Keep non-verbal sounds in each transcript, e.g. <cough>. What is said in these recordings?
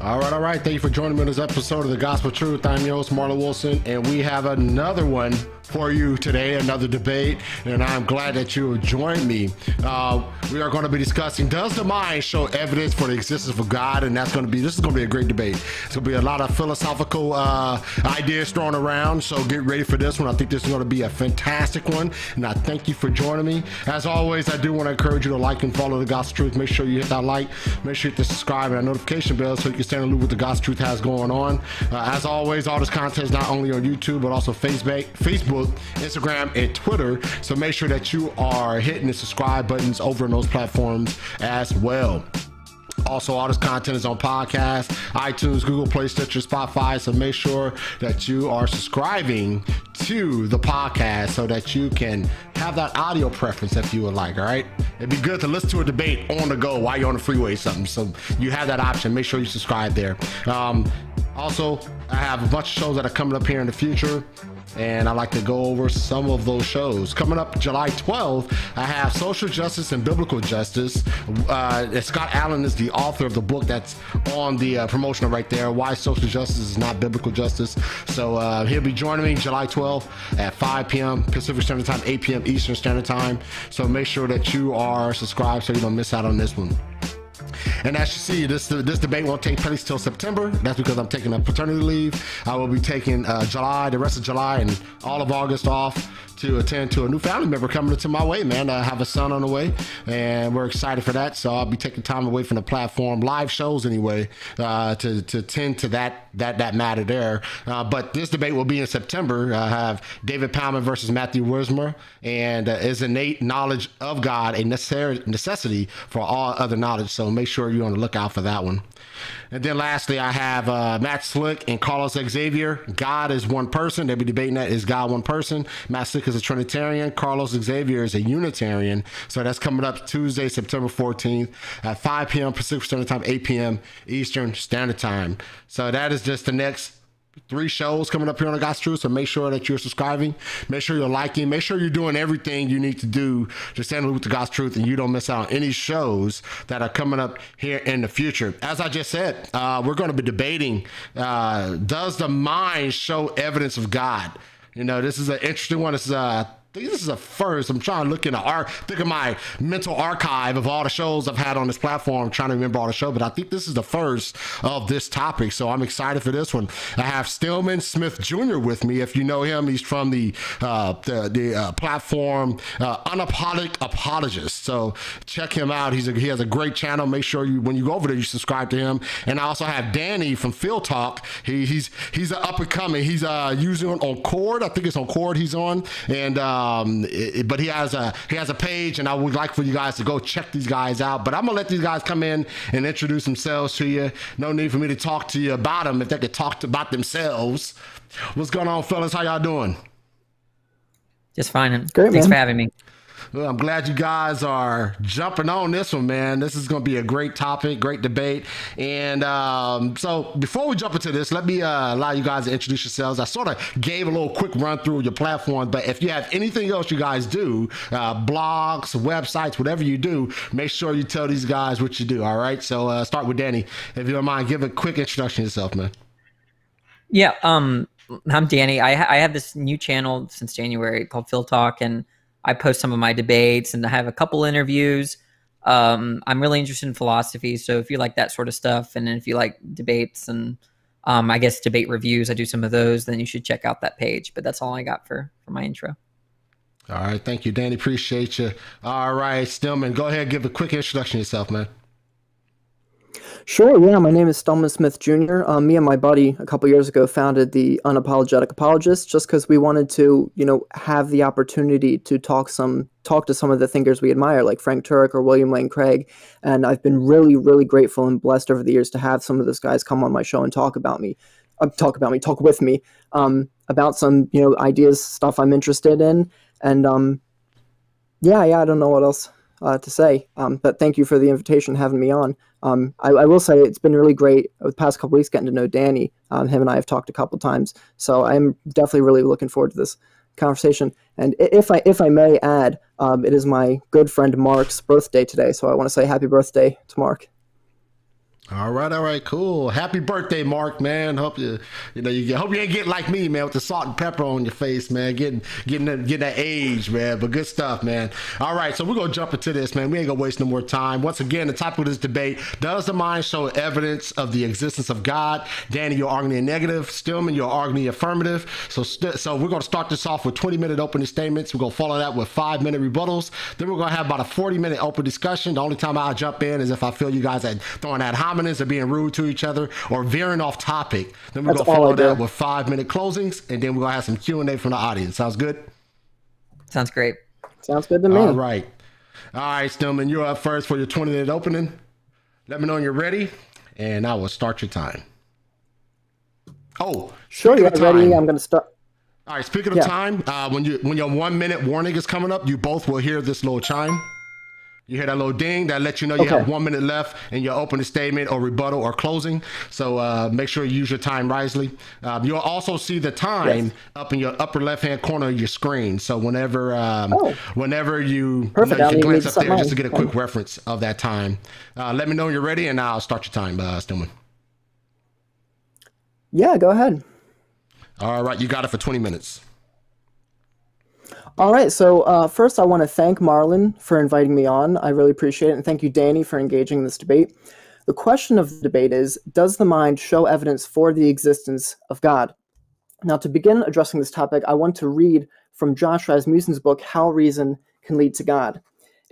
All right, all right. Thank you for joining me on this episode of the Gospel Truth. I'm your host, Marlon Wilson, and we have another one for you today, another debate, and I'm glad that you joined me. Uh, we are going to be discussing Does the mind show evidence for the existence of God? And that's going to be, this is going to be a great debate. It's going to be a lot of philosophical uh, ideas thrown around, so get ready for this one. I think this is going to be a fantastic one, and I thank you for joining me. As always, I do want to encourage you to like and follow the Gospel Truth. Make sure you hit that like, make sure you hit the subscribe and that notification bell so you can stay in the loop with the Gospel Truth has going on. Uh, as always, all this content is not only on YouTube, but also Facebook, Facebook Facebook, Instagram, and Twitter. So make sure that you are hitting the subscribe buttons over on those platforms as well. Also, all this content is on podcast, iTunes, Google Play, Stitcher, Spotify. So make sure that you are subscribing to the podcast so that you can have that audio preference if you would like. All right. It'd be good to listen to a debate on the go while you're on the freeway or something. So you have that option. Make sure you subscribe there. Um, also, I have a bunch of shows that are coming up here in the future and I like to go over some of those shows. Coming up July 12th, I have Social Justice and Biblical Justice. Uh, Scott Allen is the author of the book that's on the uh, promotional right there, Why Social Justice is Not Biblical Justice. So uh, he'll be joining me July 12th at 5 p.m. Pacific Standard Time, 8 p.m. Eastern Standard Time. So make sure that you are subscribed so you don't miss out on this one. And as you see, this this debate won't take place till September. That's because I'm taking a paternity leave. I will be taking uh, July, the rest of July, and all of August off to attend to a new family member coming to my way, man. I have a son on the way, and we're excited for that. So I'll be taking time away from the platform, live shows anyway, uh, to to tend to that that that matter there. Uh, but this debate will be in September. I have David Pallmann versus Matthew Wismer, and uh, is innate knowledge of God a necessary necessity for all other knowledge. So make sure you're on the lookout for that one. And then lastly, I have uh, Matt Slick and Carlos Xavier. God is one person. They'll be debating that. Is God one person? Matt Slick is a Trinitarian. Carlos Xavier is a Unitarian. So that's coming up Tuesday, September 14th at 5 p.m. Pacific Standard Time, 8 p.m. Eastern Standard Time. So that is just the next three shows coming up here on the God's Truth. So make sure that you're subscribing. Make sure you're liking. Make sure you're doing everything you need to do to stand with the God's Truth and you don't miss out on any shows that are coming up here in the future. As I just said, uh, we're going to be debating uh, does the mind show evidence of God? You know, this is an interesting one. This is uh, think this is a first. I'm trying to look in the art, think of my mental archive of all the shows I've had on this platform, trying to remember all the show, but I think this is the first of this topic. So I'm excited for this one. I have Stelman Smith Jr. with me. If you know him, he's from the uh, the, the uh, platform uh, Unapologetic Apologist. So check him out. He's a, he has a great channel. Make sure you when you go over there, you subscribe to him. And I also have Danny from Phil Talk. He, he's he's an up and coming. He's uh, using on, Chord. I think it's on Chord. He's on and. Uh, um, it, but he has a he has a page, and I would like for you guys to go check these guys out. But I'm gonna let these guys come in and introduce themselves to you. No need for me to talk to you about them if they could talk to, about themselves. What's going on, fellas? How y'all doing? Just fine. Great, Thanks man. for having me. I'm glad you guys are jumping on this one, man. This is going to be a great topic, great debate. And um, so, before we jump into this, let me uh, allow you guys to introduce yourselves. I sort of gave a little quick run through your platform, but if you have anything else you guys do, uh, blogs, websites, whatever you do, make sure you tell these guys what you do. All right. So, uh, start with Danny. If you don't mind, give a quick introduction yourself, man. Yeah. Um, I'm Danny. I, ha- I have this new channel since January called Phil Talk, and I post some of my debates and I have a couple interviews. Um, I'm really interested in philosophy, so if you like that sort of stuff, and if you like debates and um, I guess debate reviews, I do some of those. Then you should check out that page. But that's all I got for for my intro. All right, thank you, Danny. Appreciate you. All right, Stelman, go ahead, give a quick introduction yourself, man. Sure, yeah. My name is Stelman Smith Jr. Um, me and my buddy a couple years ago founded the Unapologetic Apologist just because we wanted to, you know, have the opportunity to talk some talk to some of the thinkers we admire, like Frank Turek or William Lane Craig. And I've been really, really grateful and blessed over the years to have some of those guys come on my show and talk about me, uh, talk about me, talk with me um, about some, you know, ideas, stuff I'm interested in, and um, yeah, yeah. I don't know what else uh, to say. Um, but thank you for the invitation, having me on. Um, I, I, will say it's been really great the past couple weeks getting to know Danny. Um, him and I have talked a couple times, so I'm definitely really looking forward to this conversation. And if I if I may add, um, it is my good friend Mark's birthday today, so I want to say happy birthday to Mark. All right, all right, cool. Happy birthday, Mark, man. Hope you, you know, you hope you ain't getting like me, man, with the salt and pepper on your face, man. Getting, getting, that, getting that age, man. But good stuff, man. All right, so we're gonna jump into this, man. We ain't gonna waste no more time. Once again, the topic of this debate: Does the mind show evidence of the existence of God? Danny, you're arguing negative. Stelman, you're arguing affirmative. So, st- so we're gonna start this off with 20 minute opening statements. We're gonna follow that with five minute rebuttals. Then we're gonna have about a 40 minute open discussion. The only time I'll jump in is if I feel you guys are throwing that ad hominems are being rude to each other or veering off topic. Then we're That's gonna follow that with five minute closings, and then we're gonna have some Q and A from the audience. Sounds good. Sounds great. Sounds good to me. All right, all right, Stelman, you're up first for your 20 minute opening. Let me know when you're ready, and I will start your time. Oh, Sure, speaking yeah, of ready. I'm gonna start. All right, speaking of Yeah. time, uh, when you when your one minute warning is coming up, you both will hear this little chime. You hear that little ding that lets you know you Okay. have one minute left in your opening statement or rebuttal or closing. So uh, make sure you use your time wisely. Um, you'll also see the time Yes. up in your upper left hand corner of your screen. So whenever um, Oh. whenever you, Perfect. you, know, you can glance up there just to get a quick reference of that time. Uh, let me know when you're ready, and I'll start your time, uh, Stelman. Yeah, go ahead. All right, you got it for 20 minutes. All right. So uh, first, I want to thank Marlon for inviting me on. I really appreciate it, and thank you, Danny, for engaging in this debate. The question of the debate is: Does the mind show evidence for the existence of God? Now, to begin addressing this topic, I want to read from Josh Rasmussen's book "How Reason Can Lead to God."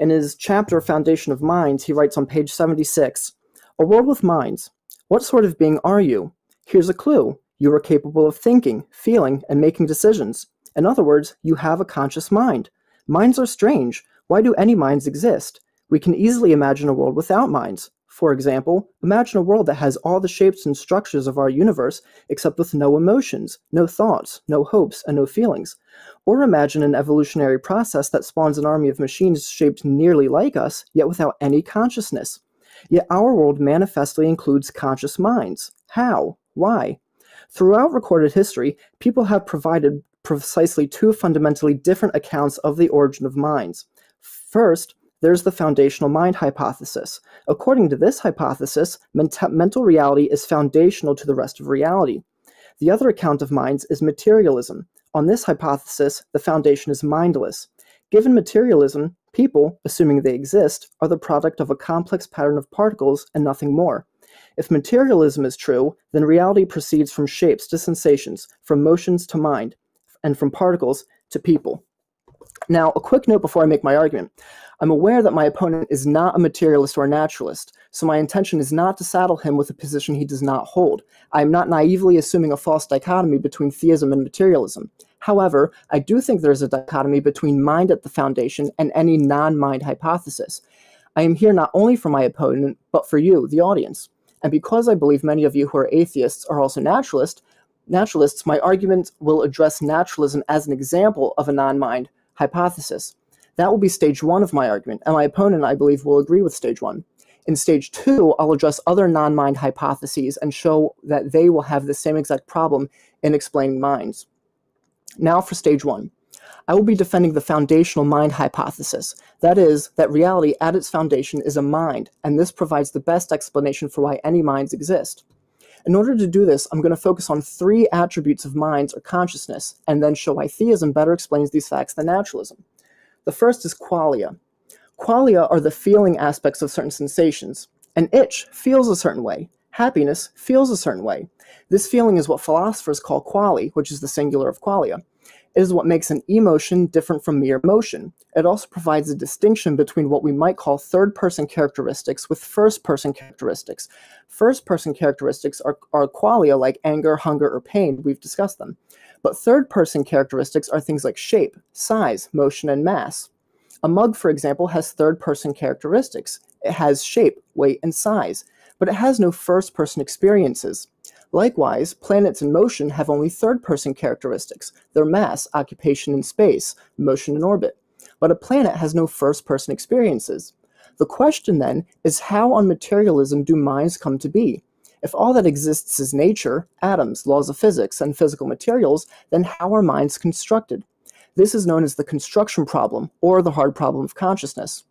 In his chapter "Foundation of Minds," he writes on page seventy-six: "A world with minds. What sort of being are you? Here's a clue: you are capable of thinking, feeling, and making decisions." In other words, you have a conscious mind. Minds are strange. Why do any minds exist? We can easily imagine a world without minds. For example, imagine a world that has all the shapes and structures of our universe, except with no emotions, no thoughts, no hopes, and no feelings. Or imagine an evolutionary process that spawns an army of machines shaped nearly like us, yet without any consciousness. Yet our world manifestly includes conscious minds. How? Why? Throughout recorded history, people have provided precisely two fundamentally different accounts of the origin of minds. First, there's the foundational mind hypothesis. According to this hypothesis, ment- mental reality is foundational to the rest of reality. The other account of minds is materialism. On this hypothesis, the foundation is mindless. Given materialism, people, assuming they exist, are the product of a complex pattern of particles and nothing more. If materialism is true, then reality proceeds from shapes to sensations, from motions to mind, and from particles to people. Now, a quick note before I make my argument. I'm aware that my opponent is not a materialist or a naturalist, so my intention is not to saddle him with a position he does not hold. I am not naively assuming a false dichotomy between theism and materialism. However, I do think there is a dichotomy between mind at the foundation and any non mind hypothesis. I am here not only for my opponent, but for you, the audience. And because I believe many of you who are atheists are also naturalists, naturalists, my argument will address naturalism as an example of a non mind hypothesis. That will be stage one of my argument, and my opponent, I believe, will agree with stage one. In stage two, I'll address other non mind hypotheses and show that they will have the same exact problem in explaining minds. Now for stage one. I will be defending the foundational mind hypothesis. That is, that reality at its foundation is a mind, and this provides the best explanation for why any minds exist. In order to do this, I'm going to focus on three attributes of minds or consciousness, and then show why theism better explains these facts than naturalism. The first is qualia. Qualia are the feeling aspects of certain sensations. An itch feels a certain way. Happiness feels a certain way. This feeling is what philosophers call quale, which is the singular of qualia. It is what makes an emotion different from mere motion. It also provides a distinction between what we might call third person characteristics with first person characteristics. First person characteristics are, are qualia like anger, hunger, or pain. We've discussed them. But third person characteristics are things like shape, size, motion, and mass. A mug, for example, has third person characteristics. It has shape, weight, and size, but it has no first person experiences. Likewise, planets in motion have only third person characteristics their mass, occupation in space, motion in orbit. But a planet has no first person experiences. The question then is how on materialism do minds come to be? If all that exists is nature, atoms, laws of physics, and physical materials, then how are minds constructed? This is known as the construction problem, or the hard problem of consciousness.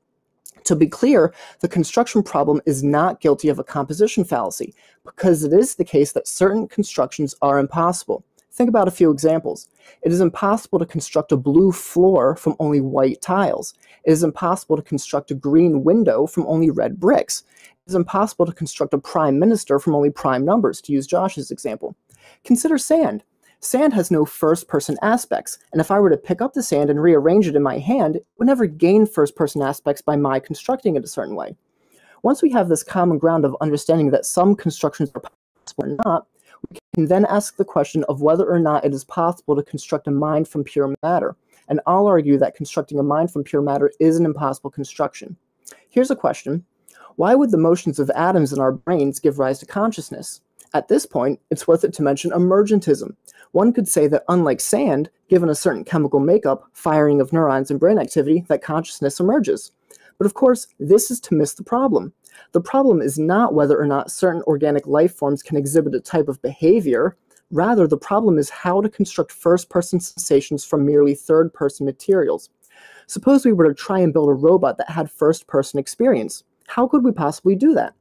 To be clear, the construction problem is not guilty of a composition fallacy because it is the case that certain constructions are impossible. Think about a few examples. It is impossible to construct a blue floor from only white tiles. It is impossible to construct a green window from only red bricks. It is impossible to construct a prime minister from only prime numbers, to use Josh's example. Consider sand. Sand has no first person aspects, and if I were to pick up the sand and rearrange it in my hand, it would never gain first person aspects by my constructing it a certain way. Once we have this common ground of understanding that some constructions are possible or not, we can then ask the question of whether or not it is possible to construct a mind from pure matter. And I'll argue that constructing a mind from pure matter is an impossible construction. Here's a question Why would the motions of atoms in our brains give rise to consciousness? At this point, it's worth it to mention emergentism. One could say that unlike sand, given a certain chemical makeup, firing of neurons and brain activity, that consciousness emerges. But of course, this is to miss the problem. The problem is not whether or not certain organic life forms can exhibit a type of behavior. Rather, the problem is how to construct first person sensations from merely third person materials. Suppose we were to try and build a robot that had first person experience. How could we possibly do that?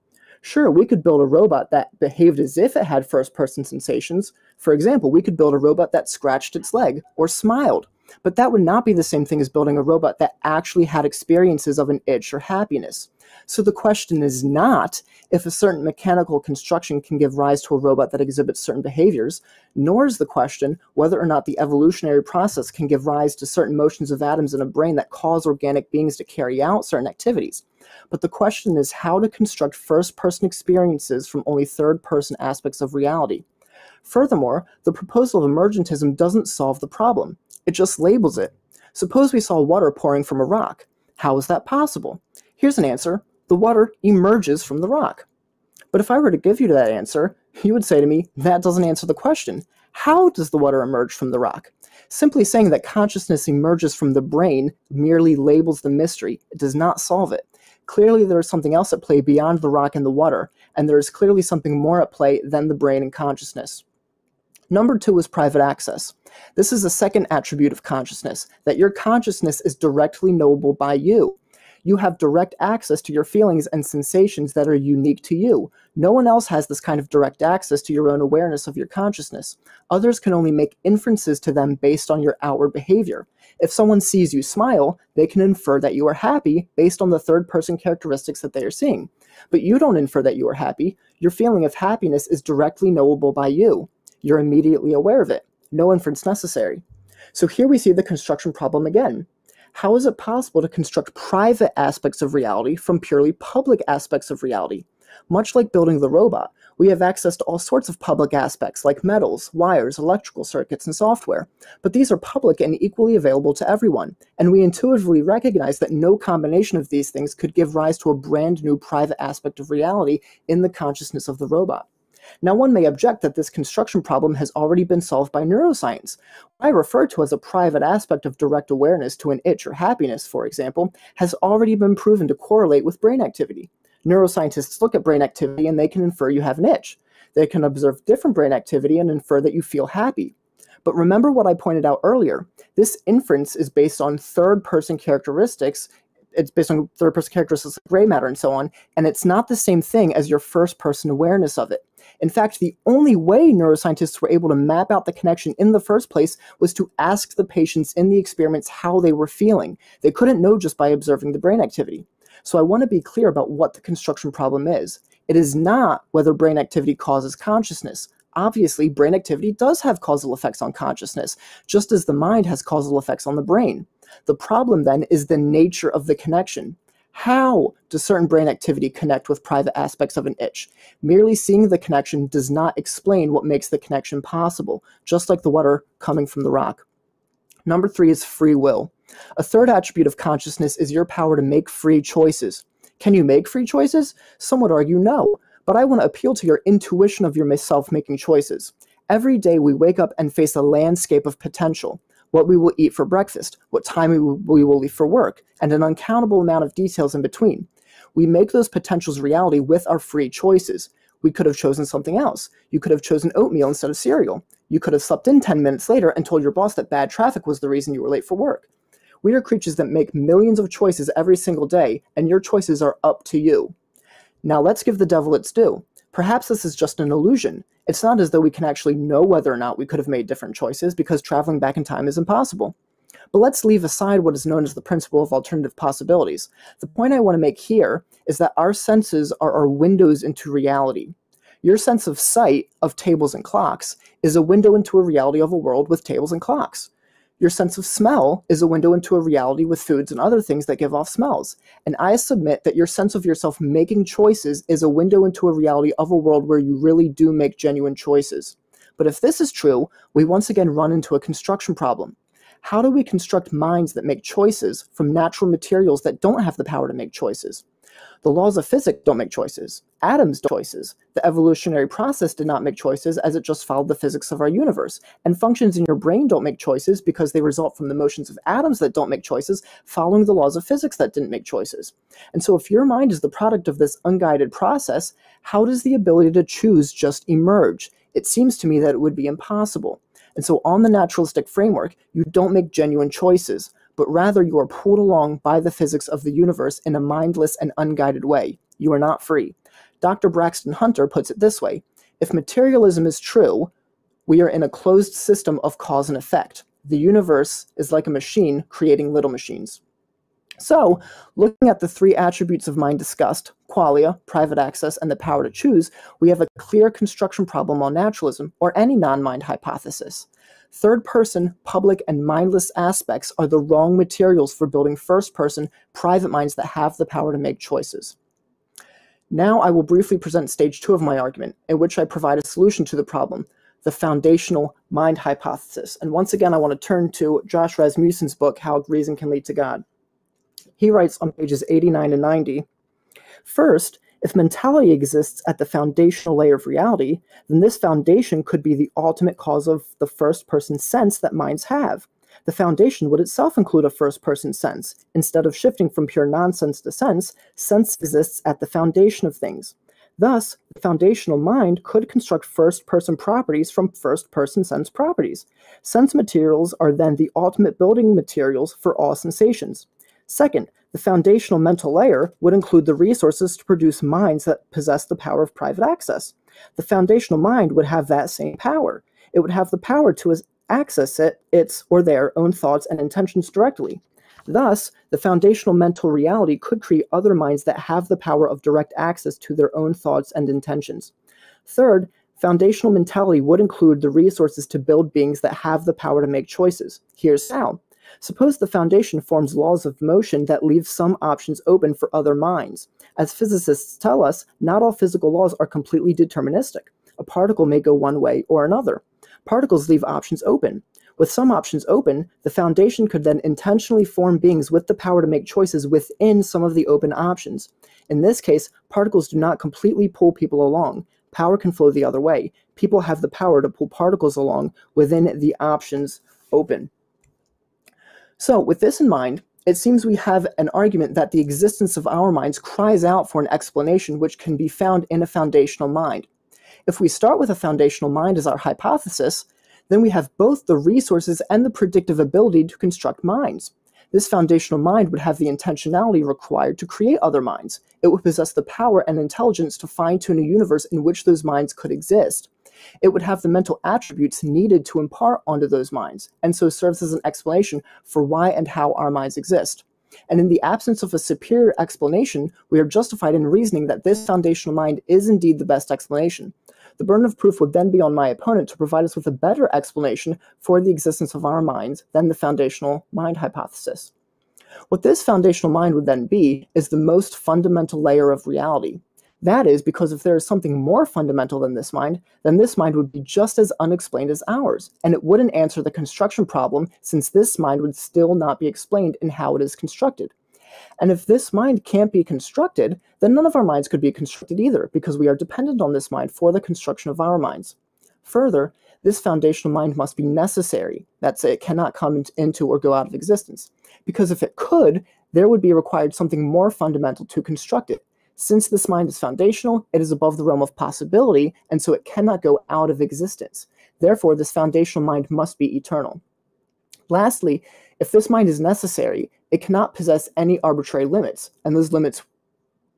Sure, we could build a robot that behaved as if it had first person sensations. For example, we could build a robot that scratched its leg or smiled. But that would not be the same thing as building a robot that actually had experiences of an itch or happiness. So the question is not if a certain mechanical construction can give rise to a robot that exhibits certain behaviors, nor is the question whether or not the evolutionary process can give rise to certain motions of atoms in a brain that cause organic beings to carry out certain activities. But the question is how to construct first person experiences from only third person aspects of reality. Furthermore, the proposal of emergentism doesn't solve the problem, it just labels it. Suppose we saw water pouring from a rock. How is that possible? Here's an answer the water emerges from the rock. But if I were to give you that answer, you would say to me, that doesn't answer the question. How does the water emerge from the rock? Simply saying that consciousness emerges from the brain merely labels the mystery. It does not solve it. Clearly, there is something else at play beyond the rock and the water, and there is clearly something more at play than the brain and consciousness. Number two is private access. This is a second attribute of consciousness, that your consciousness is directly knowable by you. You have direct access to your feelings and sensations that are unique to you. No one else has this kind of direct access to your own awareness of your consciousness. Others can only make inferences to them based on your outward behavior. If someone sees you smile, they can infer that you are happy based on the third person characteristics that they are seeing. But you don't infer that you are happy. Your feeling of happiness is directly knowable by you. You're immediately aware of it. No inference necessary. So here we see the construction problem again how is it possible to construct private aspects of reality from purely public aspects of reality? Much like building the robot, we have access to all sorts of public aspects like metals, wires, electrical circuits, and software. But these are public and equally available to everyone, and we intuitively recognize that no combination of these things could give rise to a brand new private aspect of reality in the consciousness of the robot. Now, one may object that this construction problem has already been solved by neuroscience. What I refer to as a private aspect of direct awareness to an itch or happiness, for example, has already been proven to correlate with brain activity. Neuroscientists look at brain activity and they can infer you have an itch. They can observe different brain activity and infer that you feel happy. But remember what I pointed out earlier. This inference is based on third person characteristics it's based on third person characteristics of gray matter and so on, and it's not the same thing as your first person awareness of it. In fact, the only way neuroscientists were able to map out the connection in the first place was to ask the patients in the experiments how they were feeling. They couldn't know just by observing the brain activity. So I want to be clear about what the construction problem is. It is not whether brain activity causes consciousness. Obviously, brain activity does have causal effects on consciousness, just as the mind has causal effects on the brain. The problem then is the nature of the connection. How does certain brain activity connect with private aspects of an itch? Merely seeing the connection does not explain what makes the connection possible, just like the water coming from the rock. Number three is free will. A third attribute of consciousness is your power to make free choices. Can you make free choices? Some would argue no, but I want to appeal to your intuition of yourself making choices. Every day we wake up and face a landscape of potential what we will eat for breakfast, what time we will, leave for work, and an uncountable amount of details in between. We make those potentials reality with our free choices. We could have chosen something else. You could have chosen oatmeal instead of cereal. You could have slept in 10 minutes later and told your boss that bad traffic was the reason you were late for work. We are creatures that make millions of choices every single day, and your choices are up to you. Now let's give the devil its due. Perhaps this is just an illusion. It's not as though we can actually know whether or not we could have made different choices because traveling back in time is impossible. But let's leave aside what is known as the principle of alternative possibilities. The point I want to make here is that our senses are our windows into reality. Your sense of sight of tables and clocks is a window into a reality of a world with tables and clocks. Your sense of smell is a window into a reality with foods and other things that give off smells. And I submit that your sense of yourself making choices is a window into a reality of a world where you really do make genuine choices. But if this is true, we once again run into a construction problem. How do we construct minds that make choices from natural materials that don't have the power to make choices? The laws of physics don't make choices. Atoms don't choices. The evolutionary process did not make choices as it just followed the physics of our universe. And functions in your brain don't make choices because they result from the motions of atoms that don't make choices, following the laws of physics that didn't make choices. And so if your mind is the product of this unguided process, how does the ability to choose just emerge? It seems to me that it would be impossible. And so, on the naturalistic framework, you don't make genuine choices, but rather you are pulled along by the physics of the universe in a mindless and unguided way. You are not free. Dr. Braxton Hunter puts it this way If materialism is true, we are in a closed system of cause and effect. The universe is like a machine creating little machines. So, looking at the three attributes of mind discussed qualia, private access, and the power to choose we have a clear construction problem on naturalism, or any non mind hypothesis. Third person, public, and mindless aspects are the wrong materials for building first person, private minds that have the power to make choices. Now, I will briefly present stage two of my argument, in which I provide a solution to the problem the foundational mind hypothesis. And once again, I want to turn to Josh Rasmussen's book, How Reason Can Lead to God. He writes on pages 89 and 90 First, if mentality exists at the foundational layer of reality, then this foundation could be the ultimate cause of the first person sense that minds have. The foundation would itself include a first person sense. Instead of shifting from pure nonsense to sense, sense exists at the foundation of things. Thus, the foundational mind could construct first person properties from first person sense properties. Sense materials are then the ultimate building materials for all sensations. Second, the foundational mental layer would include the resources to produce minds that possess the power of private access. The foundational mind would have that same power. It would have the power to access it, its or their own thoughts and intentions directly. Thus, the foundational mental reality could create other minds that have the power of direct access to their own thoughts and intentions. Third, foundational mentality would include the resources to build beings that have the power to make choices. Here's how. Suppose the foundation forms laws of motion that leave some options open for other minds. As physicists tell us, not all physical laws are completely deterministic. A particle may go one way or another. Particles leave options open. With some options open, the foundation could then intentionally form beings with the power to make choices within some of the open options. In this case, particles do not completely pull people along. Power can flow the other way. People have the power to pull particles along within the options open. So, with this in mind, it seems we have an argument that the existence of our minds cries out for an explanation which can be found in a foundational mind. If we start with a foundational mind as our hypothesis, then we have both the resources and the predictive ability to construct minds. This foundational mind would have the intentionality required to create other minds. It would possess the power and intelligence to fine tune a universe in which those minds could exist it would have the mental attributes needed to impart onto those minds, and so serves as an explanation for why and how our minds exist. And in the absence of a superior explanation, we are justified in reasoning that this foundational mind is indeed the best explanation. The burden of proof would then be on my opponent to provide us with a better explanation for the existence of our minds than the foundational mind hypothesis. What this foundational mind would then be is the most fundamental layer of reality, that is because if there is something more fundamental than this mind, then this mind would be just as unexplained as ours, and it wouldn't answer the construction problem since this mind would still not be explained in how it is constructed. And if this mind can't be constructed, then none of our minds could be constructed either, because we are dependent on this mind for the construction of our minds. Further, this foundational mind must be necessary. That's it cannot come into or go out of existence. Because if it could, there would be required something more fundamental to construct it, since this mind is foundational, it is above the realm of possibility, and so it cannot go out of existence. Therefore, this foundational mind must be eternal. Lastly, If this mind is necessary, it cannot possess any arbitrary limits, and those limits,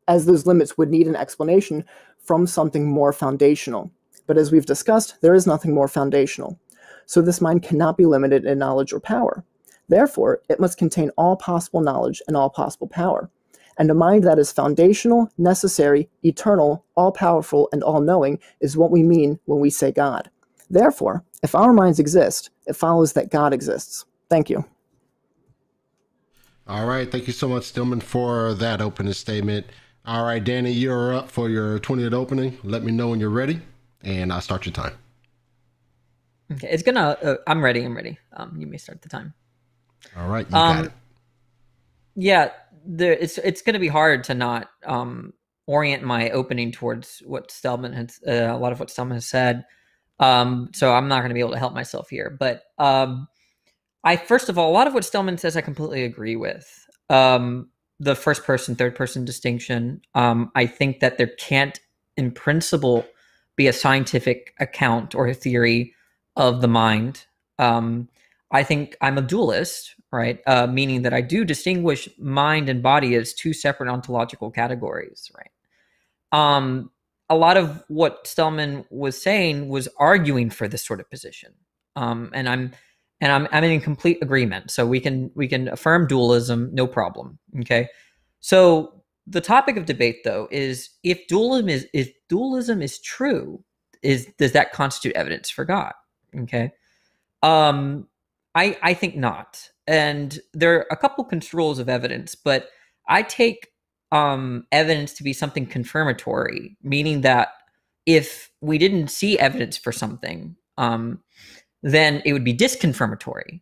as those limits would need an explanation from something more foundational. But as we've discussed, there is nothing more foundational. So this mind cannot be limited in knowledge or power. Therefore, it must contain all possible knowledge and all possible power. And a mind that is foundational, necessary, eternal, all powerful, and all knowing is what we mean when we say God. Therefore, if our minds exist, it follows that God exists. Thank you. All right. Thank you so much, Stelman, for that opening statement. All right, Danny, you're up for your 20th opening. Let me know when you're ready, and I'll start your time. Okay, it's gonna. Uh, I'm ready. I'm ready. Um, you may start the time. All right, you um, got it. Yeah, there. It's it's gonna be hard to not um orient my opening towards what Stelman has. Uh, a lot of what Stelman has said. Um, so I'm not gonna be able to help myself here. But um, I first of all, a lot of what Stelman says, I completely agree with. Um, the first person, third person distinction. Um, I think that there can't, in principle, be a scientific account or a theory of the mind. Um, I think I'm a dualist, right? Uh, meaning that I do distinguish mind and body as two separate ontological categories, right? Um, a lot of what Stelman was saying was arguing for this sort of position, um, and I'm and I'm I'm in complete agreement. So we can we can affirm dualism, no problem. Okay, so the topic of debate though is if dualism is if dualism is true, is does that constitute evidence for God? Okay. Um, I I think not. And there are a couple controls of evidence, but I take um, evidence to be something confirmatory, meaning that if we didn't see evidence for something, um, then it would be disconfirmatory.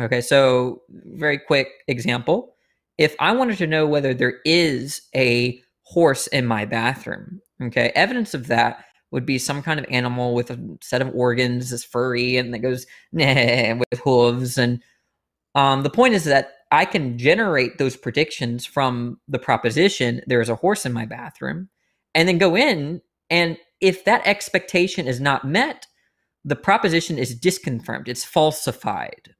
Okay, so very quick example. If I wanted to know whether there is a horse in my bathroom, okay, evidence of that would be some kind of animal with a set of organs that's furry and that goes nah, <laughs> with hooves. And um, the point is that I can generate those predictions from the proposition there is a horse in my bathroom and then go in. And if that expectation is not met, the proposition is disconfirmed, it's falsified.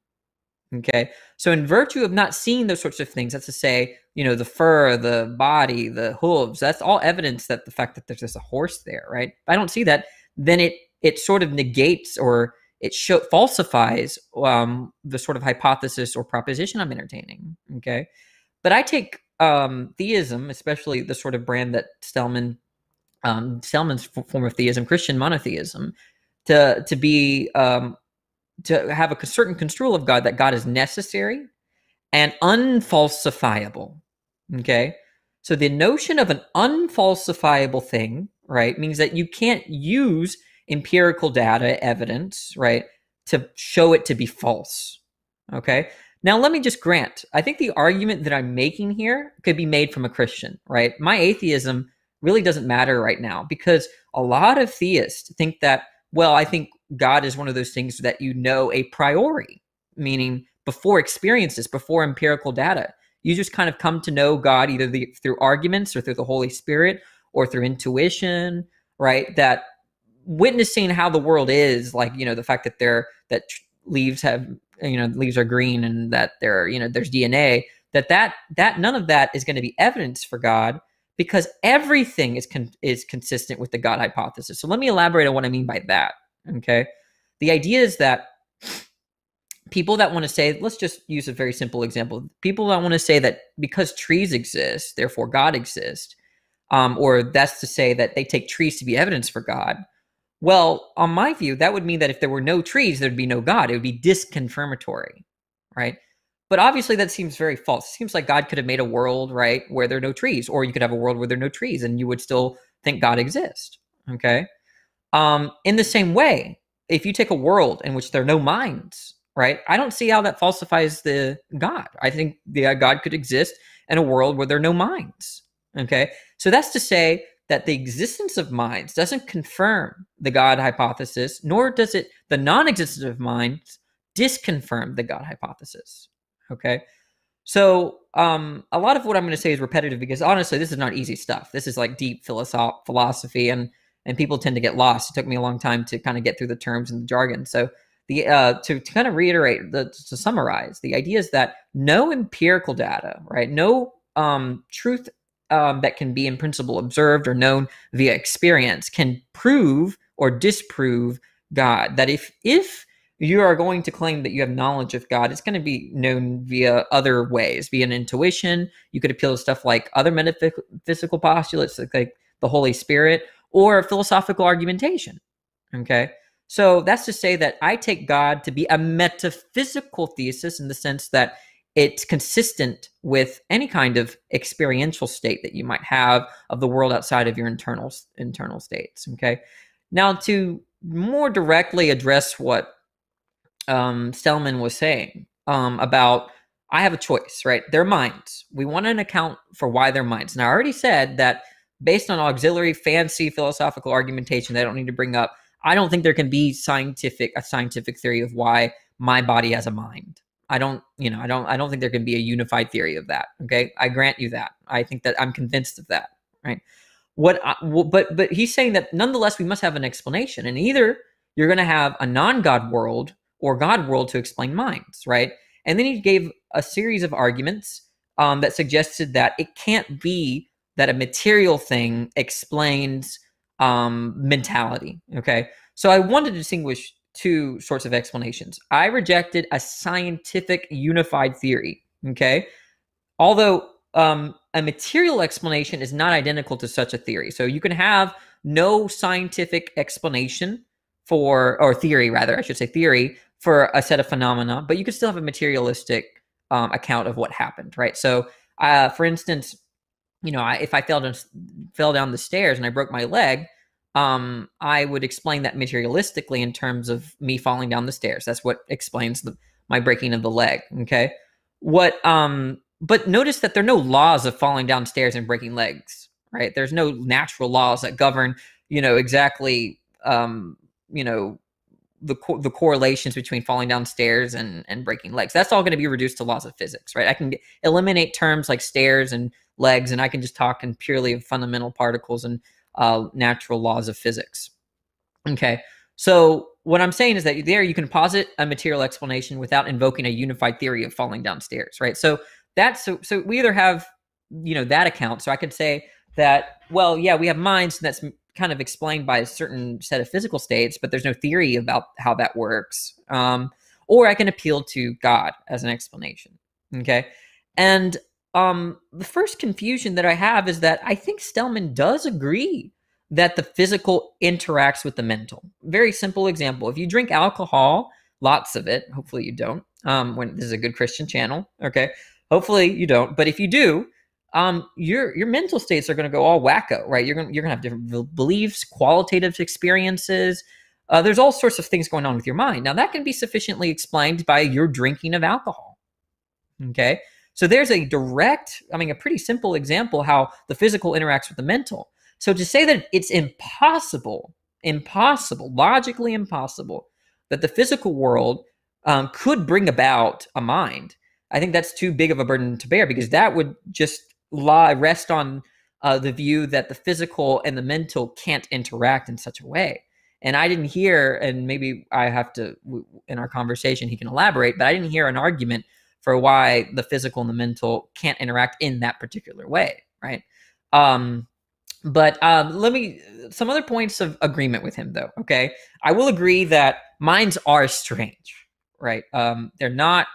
Okay. So, in virtue of not seeing those sorts of things, that's to say, you know, the fur, the body, the hooves, that's all evidence that the fact that there's just a horse there, right? If I don't see that, then it it sort of negates or it show, falsifies um, the sort of hypothesis or proposition I'm entertaining. Okay. But I take um, theism, especially the sort of brand that Stelman, um, Stelman's form of theism, Christian monotheism, to to be um, to have a certain construal of God that God is necessary and unfalsifiable. Okay. So the notion of an unfalsifiable thing, right, means that you can't use empirical data, evidence, right, to show it to be false. Okay. Now, let me just grant, I think the argument that I'm making here could be made from a Christian, right? My atheism really doesn't matter right now because a lot of theists think that, well, I think God is one of those things that you know a priori, meaning before experiences, before empirical data. You just kind of come to know God either the, through arguments or through the Holy Spirit or through intuition, right? That witnessing how the world is, like, you know, the fact that they're, that leaves have, you know, leaves are green and that there, you know, there's DNA, that that, that none of that is going to be evidence for God because everything is con- is consistent with the God hypothesis. So let me elaborate on what I mean by that. Okay. The idea is that people that want to say, let's just use a very simple example. People that want to say that because trees exist, therefore God exists, um, or that's to say that they take trees to be evidence for God. Well, on my view, that would mean that if there were no trees, there'd be no God. It would be disconfirmatory, right? But obviously, that seems very false. It seems like God could have made a world, right, where there are no trees, or you could have a world where there are no trees, and you would still think God exists. Okay. Um, in the same way, if you take a world in which there are no minds, right? I don't see how that falsifies the God. I think the God could exist in a world where there are no minds. Okay, so that's to say that the existence of minds doesn't confirm the God hypothesis, nor does it the non-existence of minds disconfirm the God hypothesis. Okay, so um, a lot of what I'm going to say is repetitive because honestly, this is not easy stuff. This is like deep philosoph- philosophy and and people tend to get lost. It took me a long time to kind of get through the terms and the jargon. So the uh, to, to kind of reiterate the, to summarize the idea is that no empirical data right no um, truth um, that can be in principle observed or known via experience can prove or disprove god. That if if you are going to claim that you have knowledge of god it's going to be known via other ways via an intuition. You could appeal to stuff like other metaphysical postulates like, like the holy spirit or philosophical argumentation okay? So that's to say that I take God to be a metaphysical thesis in the sense that it's consistent with any kind of experiential state that you might have of the world outside of your internal internal states. Okay. Now to more directly address what um, Stelman was saying um, about I have a choice, right? Their minds. We want an account for why their minds. Now I already said that based on auxiliary fancy philosophical argumentation that I don't need to bring up I don't think there can be scientific a scientific theory of why my body has a mind. I don't, you know, I don't I don't think there can be a unified theory of that. Okay? I grant you that. I think that I'm convinced of that, right? What I, but but he's saying that nonetheless we must have an explanation and either you're going to have a non-god world or god world to explain minds, right? And then he gave a series of arguments um, that suggested that it can't be that a material thing explains um, mentality. Okay. So I wanted to distinguish two sorts of explanations. I rejected a scientific unified theory. Okay. Although um, a material explanation is not identical to such a theory. So you can have no scientific explanation for, or theory rather, I should say theory for a set of phenomena, but you can still have a materialistic um, account of what happened, right? So, uh, for instance, you know, I, if I fell down fell down the stairs and I broke my leg, um, I would explain that materialistically in terms of me falling down the stairs. That's what explains the, my breaking of the leg. Okay, what? Um, but notice that there are no laws of falling downstairs and breaking legs. Right? There's no natural laws that govern. You know exactly. Um, you know the co- the correlations between falling downstairs and and breaking legs. That's all going to be reduced to laws of physics, right? I can eliminate terms like stairs and legs, and I can just talk in purely fundamental particles and uh, natural laws of physics. Okay, so what I'm saying is that there you can posit a material explanation without invoking a unified theory of falling downstairs, right? So that's so so we either have you know that account, so I could say that well, yeah, we have minds and that's kind of explained by a certain set of physical states, but there's no theory about how that works. Um, or I can appeal to God as an explanation. Okay, and um, the first confusion that I have is that I think Stelman does agree that the physical interacts with the mental. Very simple example. If you drink alcohol, lots of it, hopefully you don't. Um, when this is a good Christian channel, okay. Hopefully you don't, but if you do, um, your your mental states are going to go all wacko, right? You're going you're going to have different beliefs, qualitative experiences. Uh, there's all sorts of things going on with your mind. Now that can be sufficiently explained by your drinking of alcohol. Okay, so there's a direct, I mean, a pretty simple example how the physical interacts with the mental. So to say that it's impossible, impossible, logically impossible, that the physical world um, could bring about a mind, I think that's too big of a burden to bear because that would just lie rest on uh, the view that the physical and the mental can't interact in such a way. And I didn't hear, and maybe I have to in our conversation he can elaborate, but I didn't hear an argument for why the physical and the mental can't interact in that particular way, right? Um, but um, let me some other points of agreement with him though. Okay, I will agree that minds are strange, right? Um, they're not.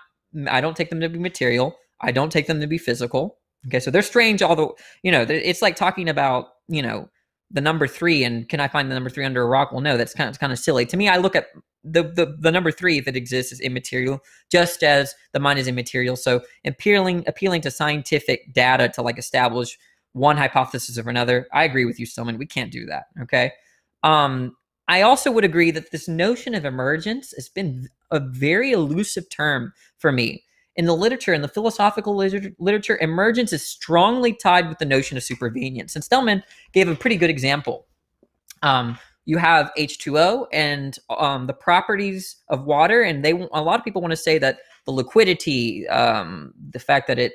I don't take them to be material. I don't take them to be physical. Okay, so they're strange. Although you know, it's like talking about you know the number three and can I find the number three under a rock? Well, no, that's kind of kind of silly to me. I look at the, the the number three that exists is immaterial, just as the mind is immaterial. So appealing appealing to scientific data to like establish one hypothesis or another, I agree with you, Stelman. We can't do that. Okay. Um, I also would agree that this notion of emergence has been a very elusive term for me. In the literature, in the philosophical literature, emergence is strongly tied with the notion of supervenience. And Stelman gave a pretty good example. Um, you have H2O and um, the properties of water, and they a lot of people want to say that the liquidity, um, the fact that it,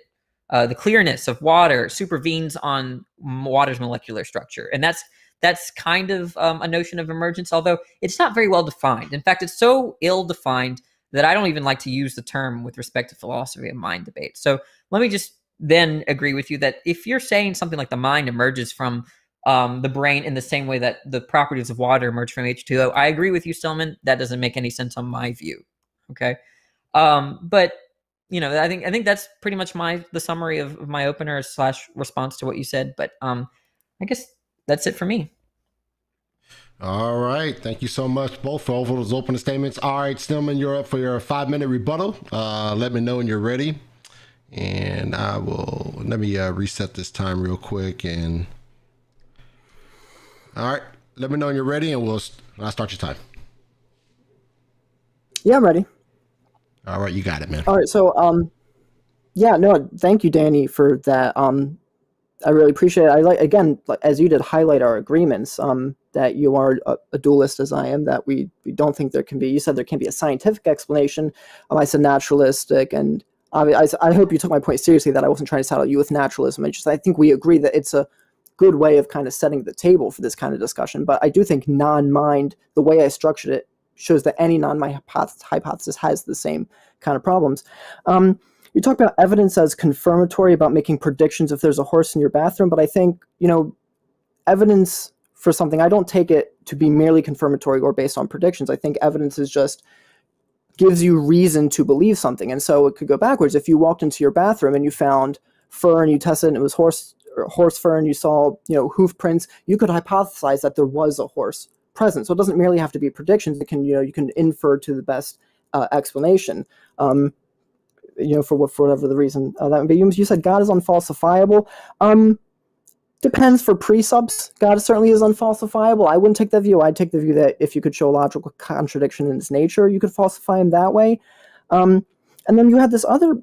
uh, the clearness of water supervenes on water's molecular structure, and that's that's kind of um, a notion of emergence, although it's not very well defined. In fact, it's so ill defined that I don't even like to use the term with respect to philosophy of mind debate. So let me just then agree with you that if you're saying something like the mind emerges from um, the brain in the same way that the properties of water emerge from H2O, I agree with you, Stelman. That doesn't make any sense on my view. Okay. Um, but you know, I think I think that's pretty much my the summary of, of my opener slash response to what you said. But um, I guess that's it for me. All right. Thank you so much, both, for all those opening statements. All right, Stelman, you're up for your five minute rebuttal. Uh, let me know when you're ready. And I will, let me uh, reset this time real quick. And all right, let me know when you're ready, and we'll I'll start your time. Yeah, I'm ready. All right, you got it, man. All right, so um, yeah, no, thank you, Danny, for that. Um, I really appreciate it. I like again, as you did, highlight our agreements. Um, that you are a, a, dualist as I am. That we we don't think there can be. You said there can be a scientific explanation. Um, I said naturalistic, and I, I, I hope you took my point seriously. That I wasn't trying to saddle you with naturalism. I just I think we agree that it's a good way of kind of setting the table for this kind of discussion. But I do think non-mind, the way I structured it, shows that any non-mind hypothesis has the same kind of problems. Um, you talk about evidence as confirmatory about making predictions if there's a horse in your bathroom, but I think, you know, evidence for something, I don't take it to be merely confirmatory or based on predictions. I think evidence is just gives you reason to believe something. And so it could go backwards. If you walked into your bathroom and you found fur and you tested it and it was horse horse fur and you saw, you know, hoof prints, you could hypothesize that there was a horse present. So it doesn't merely have to be predictions. It can, you know, you can infer to the best uh, explanation. Um, you know, for for whatever the reason uh, that would be. You, said God is unfalsifiable. Um, depends for presubs. God certainly is unfalsifiable. I wouldn't take that view. I'd take the view that if you could show a logical contradiction in its nature, you could falsify him that way. Um, and then you had this other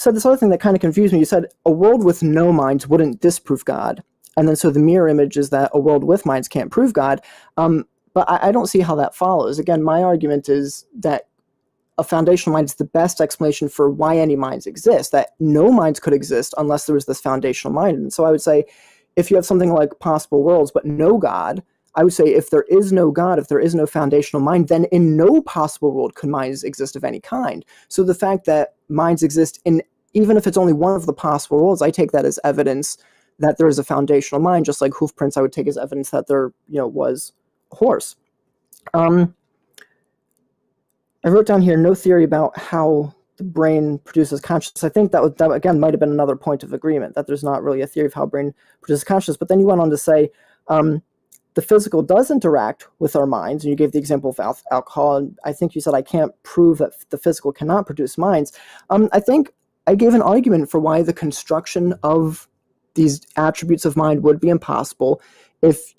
said this other thing that kind of confused me. You said a world with no minds wouldn't disprove God, and then so the mirror image is that a world with minds can't prove God. Um, but I, I don't see how that follows. Again, my argument is that a foundational mind is the best explanation for why any minds exist, that no minds could exist unless there was this foundational mind. And so I would say if you have something like possible worlds but no God, I would say if there is no God, if there is no foundational mind, then in no possible world could minds exist of any kind. So the fact that minds exist in even if it's only one of the possible worlds, I take that as evidence that there is a foundational mind, just like hoof prints I would take as evidence that there, you know, was a horse. Um, I wrote down here no theory about how the brain produces consciousness. I think that, was, that again might have been another point of agreement that there's not really a theory of how brain produces consciousness. But then you went on to say um, the physical does interact with our minds, and you gave the example of al- alcohol. And I think you said I can't prove that the physical cannot produce minds. Um, I think I gave an argument for why the construction of these attributes of mind would be impossible if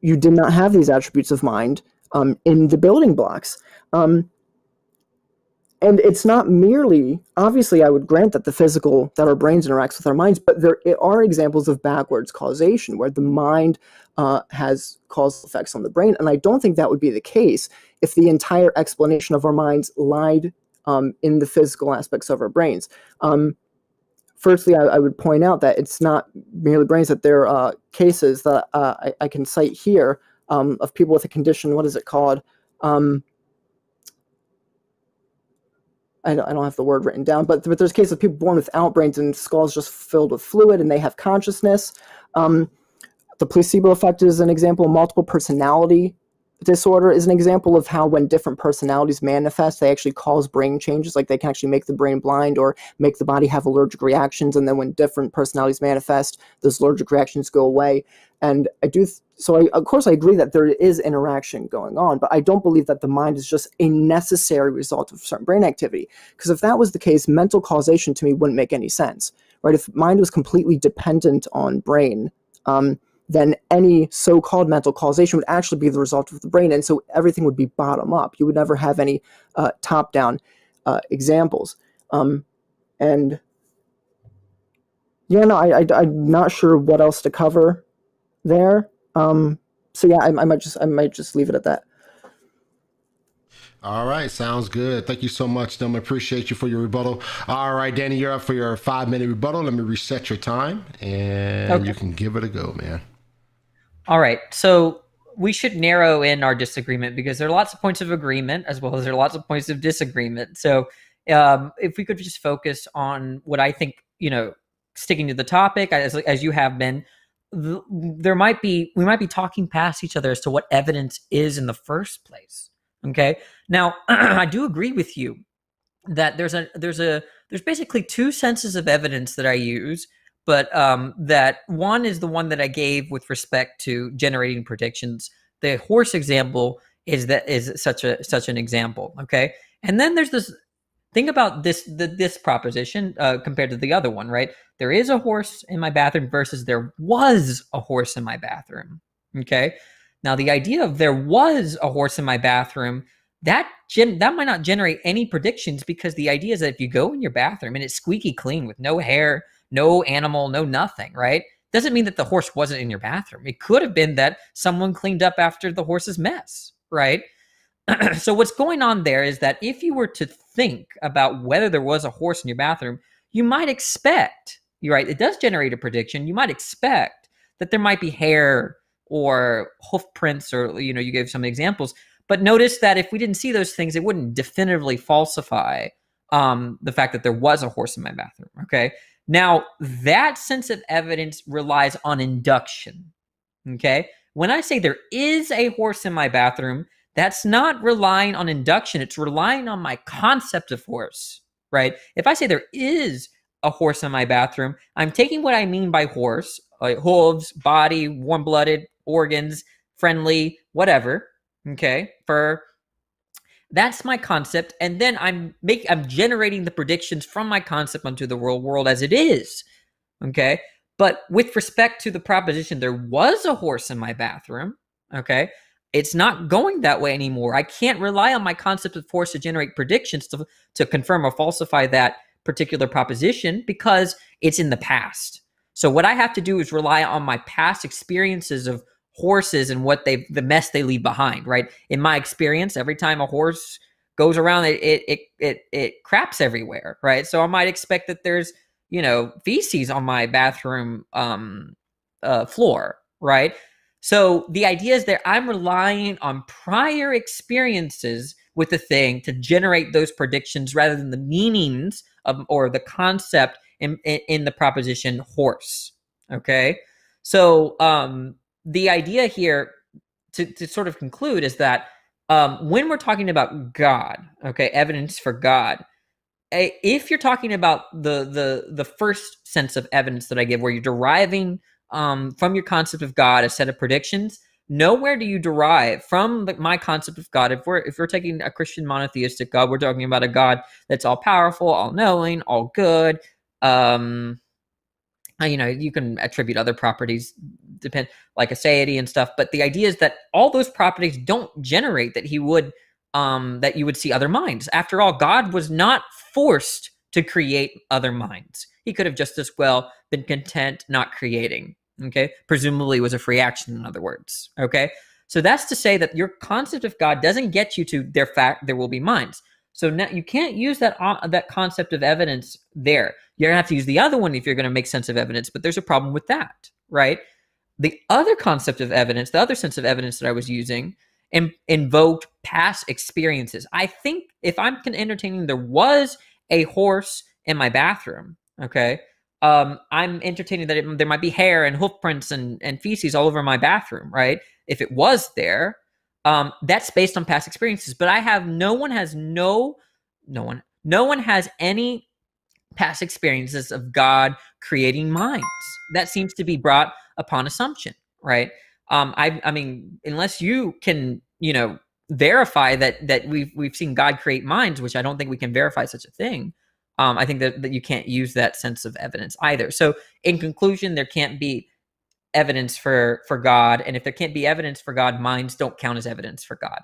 you did not have these attributes of mind um, in the building blocks. Um, and it's not merely obviously i would grant that the physical that our brains interacts with our minds but there are examples of backwards causation where the mind uh, has causal effects on the brain. And i don't think that would be the case if the entire explanation of our minds lied um, in the physical aspects of our brains. Um, firstly I, I, would point out that it's not merely brains that there are uh, cases that uh, I, I, can cite here um, of people with a condition what is it called? Um, I don't, I don't have the word written down, but, but there's cases of people born without brains and skulls just filled with fluid and they have consciousness. Um, the placebo effect is an example. Multiple personality disorder is an example of how when different personalities manifest, they actually cause brain changes. Like they can actually make the brain blind or make the body have allergic reactions. And then when different personalities manifest, those allergic reactions go away. And I do, th- so I, of course, I agree that there is interaction going on, but I don't believe that the mind is just a necessary result of certain brain activity. Because if that was the case, mental causation to me wouldn't make any sense, right? If mind was completely dependent on brain, um, then any so-called mental causation would actually be the result of the brain, and so everything would be bottom up. You would never have any uh, top-down uh, examples. Um, and yeah, no, I, I, I'm not sure what else to cover there. Um, so yeah, I, I might just I might just leave it at that. All right, sounds good. Thank you so much, Stelman. Appreciate you for your rebuttal. All right, Danny, you're up for your five minute rebuttal. Let me reset your time and okay. you can give it a go, man. All right. So we should narrow in our disagreement because there are lots of points of agreement as well as there are lots of points of disagreement. So um, if we could just focus on what I think, you know, sticking to the topic as, as you have been, th- there might be we might be talking past each other as to what evidence is in the first place. Okay. Now <clears throat> I do agree with you that there's a there's a there's basically two senses of evidence that I use but um, that one is the one that I gave with respect to generating predictions. The horse example is that is such a such an example. Okay, and then there's this think about this the, this proposition uh, compared to the other one. Right, there is a horse in my bathroom versus there was a horse in my bathroom. Okay, now the idea of there was a horse in my bathroom that gen- that might not generate any predictions because the idea is that if you go in your bathroom and it's squeaky clean with no hair no animal, no nothing, right? Doesn't mean that the horse wasn't in your bathroom. It could have been that someone cleaned up after the horse's mess, right? <clears throat> so what's going on there is that if you were to think about whether there was a horse in your bathroom, you might expect, you're right, it does generate a prediction. You might expect that there might be hair or hoof prints, or you know, you gave some examples. But notice that if we didn't see those things, it wouldn't definitively falsify um, the fact that there was a horse in my bathroom. Okay. Now, that sense of evidence relies on induction. Okay. When I say there is a horse in my bathroom, that's not relying on induction. It's relying on my concept of horse, right? If I say there is a horse in my bathroom, I'm taking what I mean by horse, like hooves, body, warm blooded, organs, friendly, whatever, okay, fur, that's my concept and then i'm making i'm generating the predictions from my concept onto the real world as it is okay? But with respect to the proposition there was a horse in my bathroom okay? It's not going that way anymore. I can't rely on my concept of force to generate predictions to, to confirm or falsify that particular proposition because it's in the past. So what i have to do is rely on my past experiences of horses and what they the mess they leave behind right? In my experience every time a horse goes around it it it it, it craps everywhere right? So i might expect that there's you know feces on my bathroom um uh, floor right? So the idea is that i'm relying on prior experiences with the thing to generate those predictions rather than the meanings of or the concept in, in, in the proposition horse okay? So um the idea here to, to sort of conclude is that um, when we're talking about God, okay, evidence for God, if you're talking about the the the first sense of evidence that I give, where you're deriving um, from your concept of God a set of predictions, nowhere do you derive from the, my concept of God. If we're if we're taking a Christian monotheistic God, we're talking about a God that's all powerful, all knowing, all good. Um, you know, you can attribute other properties depend like aseity and stuff but the idea is that all those properties don't generate that he would um that you would see other minds. After all god was not forced to create other minds. He could have just as well been content not creating okay? Presumably was a free action in other words okay? So that's to say that your concept of god doesn't get you to their fact there will be minds so now you can't use that uh, that concept of evidence there. You're gonna have to use the other one if you're gonna make sense of evidence. But there's a problem with that, right? The other concept of evidence, the other sense of evidence that I was using, in, invoked past experiences. I think if I'm entertaining, there was a horse in my bathroom. Okay, um, I'm entertaining that it, there might be hair and hoof prints and, and feces all over my bathroom. Right? If it was there, um, that's based on past experiences. But I have no one has no no one no one has any past experiences of God creating minds. That seems to be brought upon assumption, right? Um, I, I mean, unless you can, you know, verify that that we've we've seen God create minds, which I don't think we can verify such a thing. Um, I think that, that you can't use that sense of evidence either. So, in conclusion, there can't be evidence for for God, and if there can't be evidence for God, minds don't count as evidence for God.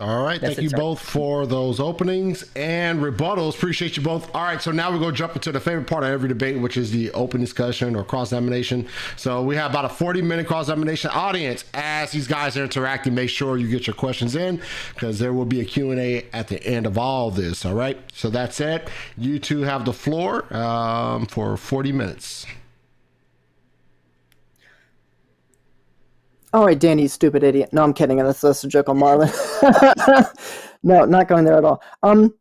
All right. That's Thank you both for those openings and rebuttals. Appreciate you both. All right. So now we're going to jump into the favorite part of every debate, which is the open discussion or cross examination. So we have about a 40 minute cross examination audience. As these guys are interacting, make sure you get your questions in because there will be a Q&A at the end of all this. All right. So that's it. You two have the floor um, for 40 minutes. All right, Danny, you stupid idiot. No, I'm kidding. That's, that's a joke on Marlon. <laughs> no, not going there at all. Um,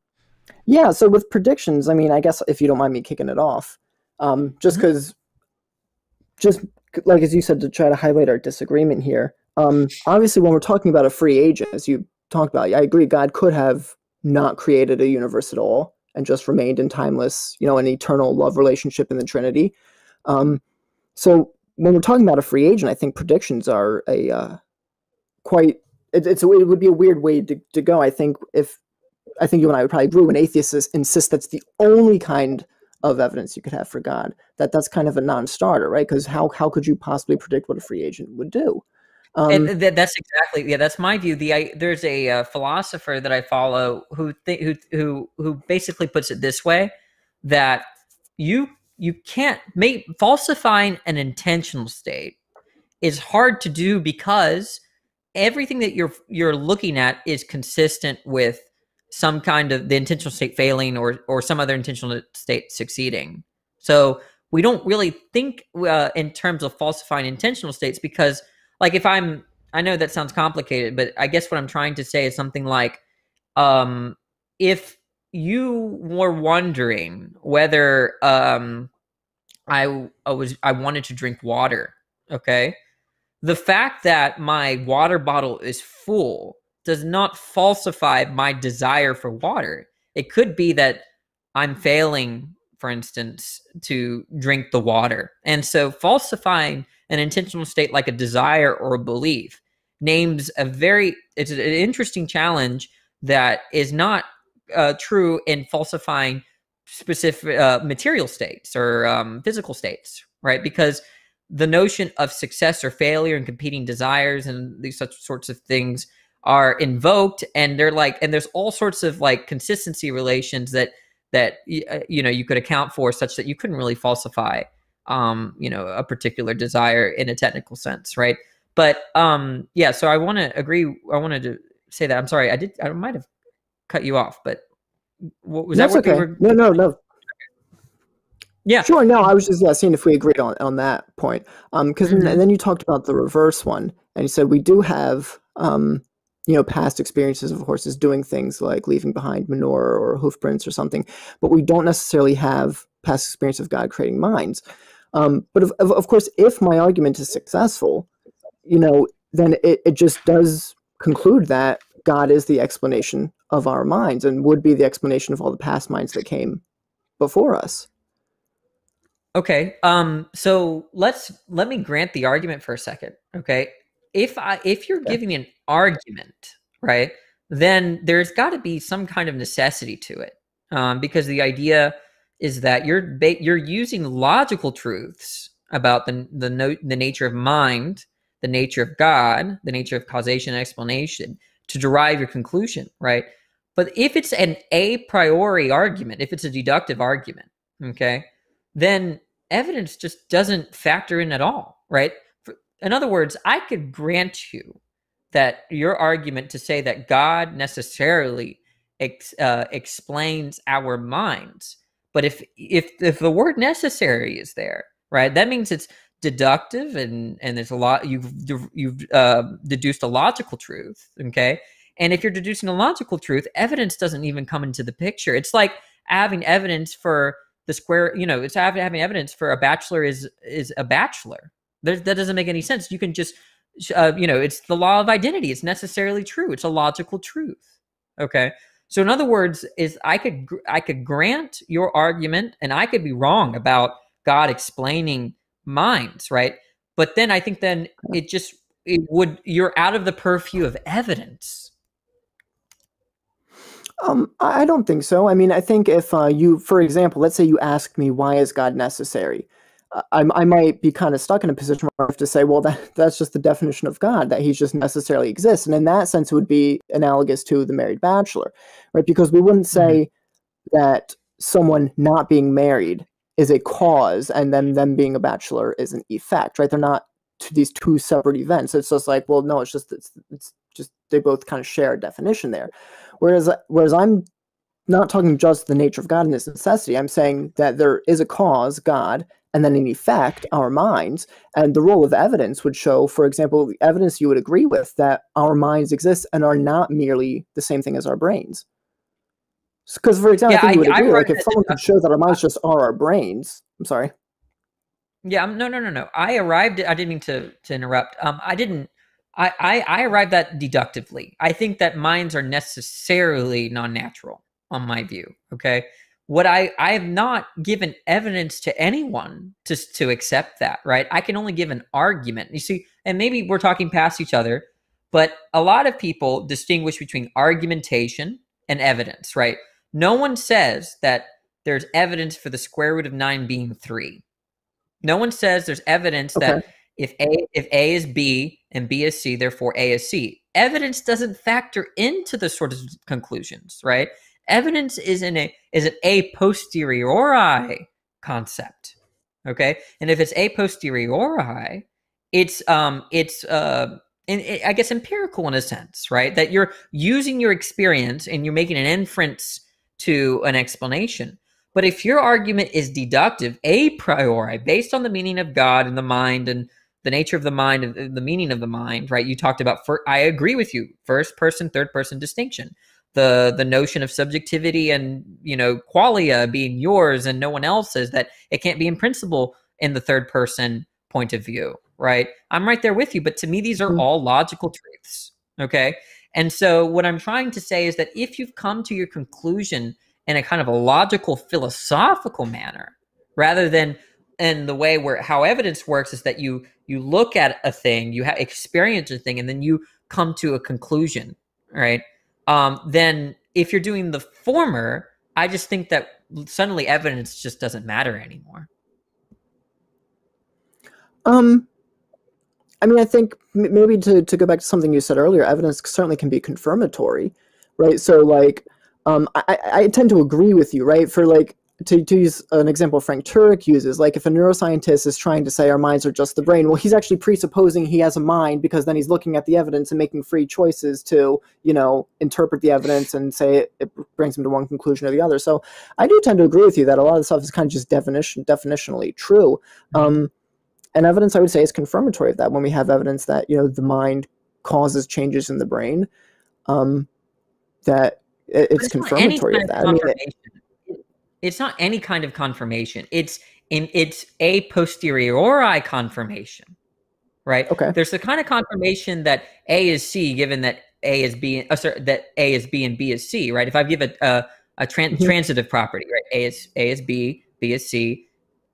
yeah. So with predictions, I mean, I guess if you don't mind me kicking it off, um, just because, mm-hmm. just like as you said, to try to highlight our disagreement here. Um, obviously, when we're talking about a free agent, as you talked about, I agree. God could have not created a universe at all and just remained in timeless, you know, an eternal love relationship in the Trinity. Um, so when we're talking about a free agent, I think predictions are a uh, quite it, it's a, it would be a weird way to, to go. I think if I think you and I would probably agree when atheists insist that's the only kind of evidence you could have for God, that that's kind of a non-starter, right? Because how how could you possibly predict what a free agent would do? Um, and th- that's exactly yeah. That's my view. The I, there's a uh, philosopher that I follow who th- who who who basically puts it this way: that you you can't make falsifying an intentional state is hard to do because everything that you're you're looking at is consistent with some kind of the intentional state failing or or some other intentional state succeeding. So we don't really think uh, in terms of falsifying intentional states because like if I'm I know that sounds complicated, but I guess what I'm trying to say is something like um if you were wondering whether um I, I was I wanted to drink water, okay? The fact that my water bottle is full does not falsify my desire for water. It could be that I'm failing, for instance, to drink the water. And so falsifying an intentional state like a desire or a belief names a very it's an interesting challenge that is not uh, true in falsifying specific uh, material states or um, physical states, right? Because the notion of success or failure and competing desires and these such sorts of things are invoked and they're like and there's all sorts of like consistency relations that that uh, you know you could account for such that you couldn't really falsify um you know a particular desire in a technical sense right but um yeah so i want to agree i wanted to say that i'm sorry i did i might have cut you off but what was That's that what okay. Were... no no no. Yeah. Sure no i was just yeah seeing if we agreed on on that point. Um because mm-hmm. then you talked about the reverse one and you said we do have um you know past experiences of horses doing things like leaving behind manure or hoof prints or something but we don't necessarily have past experience of god creating minds um, but of, of, of, course if my argument is successful you know then it, it just does conclude that god is the explanation of our minds and would be the explanation of all the past minds that came before us. Okay um so let's let me grant the argument for a second okay? If I if you're giving me an argument, right, then there's got to be some kind of necessity to it, um, because the idea is that you're ba- you're using logical truths about the the no- the nature of mind, the nature of God, the nature of causation and explanation to derive your conclusion, right? But if it's an a priori argument, if it's a deductive argument, okay, then evidence just doesn't factor in at all, right? in other words, I could grant you that your argument to say that God necessarily ex, uh, explains our minds, but if if if the word necessary is there, right, that means it's deductive and and there's a lot you've you've uh, deduced a logical truth, okay. And if you're deducing a logical truth, evidence doesn't even come into the picture. It's like having evidence for the square, you know, it's having, evidence for a bachelor is is a bachelor, that doesn't make any sense. You can just, uh, you know, it's the law of identity. It's necessarily true. It's a logical truth. Okay. So in other words, is I could I could grant your argument, and I could be wrong about God explaining minds, right? But then I think then it just it would you're out of the purview of evidence. Um, I don't think so. I mean, I think if uh, you, for example, let's say you ask me why is God necessary, I, I might be kind of stuck in a position where I have to say, well, that, <laughs> that's just the definition of God, that he's just necessarily exists. And in that sense, it would be analogous to the married bachelor, right? Because we wouldn't say mm-hmm. that someone not being married is a cause and then them being a bachelor is an effect, right? They're not to these two separate events. It's just like, well, no, it's just, it's, it's just, they both kind of share a definition there. Whereas, whereas I'm not talking just the nature of God and its necessity. I'm saying that there is a cause, God, and then an effect, our minds. And the role of evidence would show, for example, the evidence you would agree with that our minds exist and are not merely the same thing as our brains. Because, for example, yeah, I think you would agree, like if someone could show that our minds <laughs> just are our brains. I'm sorry. Yeah, no, no, no, no. I arrived. I didn't mean to to interrupt. Um, I didn't. I, I I arrived at deductively. I think that minds are necessarily non-natural, on my view. Okay, what I I have not given evidence to anyone to to accept that. Right, I can only give an argument. You see, and maybe we're talking past each other, but a lot of people distinguish between argumentation and evidence. Right, no one says that there's evidence for the square root of nine being three no one says there's evidence okay. that if A if A is B and B is C, therefore A is C. Evidence doesn't factor into the sort of conclusions, right? Evidence is in a is an a posteriori concept. Okay. And if it's a posteriori, it's um it's uh in, I guess empirical in a sense, right? That you're using your experience and you're making an inference to an explanation. But if your argument is deductive, a priori, based on the meaning of God and the mind and the nature of the mind and the meaning of the mind, right? You talked about, for, I agree with you, first person, third person distinction. The, the notion of subjectivity and you know qualia being yours and no one else's that it can't be in principle in the third person point of view right i'm right there with you but to me these are mm-hmm. all logical truths okay and so what i'm trying to say is that if you've come to your conclusion in a kind of a logical philosophical manner rather than in the way where how evidence works is that you you look at a thing you have experience a thing and then you come to a conclusion right? Um, then if you're doing the former i just think that suddenly evidence just doesn't matter anymore. Um i mean i think maybe to, to go back to something you said earlier evidence certainly can be confirmatory right so like um, I, I tend to agree with you, right? For like to, to use an example Frank Turek uses, like if a neuroscientist is trying to say our minds are just the brain, well, he's actually presupposing he has a mind because then he's looking at the evidence and making free choices to, you know, interpret the evidence and say it, it brings him to one conclusion or the other. So I do tend to agree with you that a lot of stuff is kind of just definition definitionally true. Um, and evidence, I would say, is confirmatory of that when we have evidence that, you know, the mind causes changes in the brain. Um, that it's confirmatory of that. Of I mean, it, it's not any kind of confirmation. It's in it's a posteriori confirmation, right? Okay. There's the kind of confirmation that A is C, given that A is B, uh, sorry, that A is B and B is C, right? If I give a a, a tran- mm-hmm. transitive property, right? A is A is B, B is C,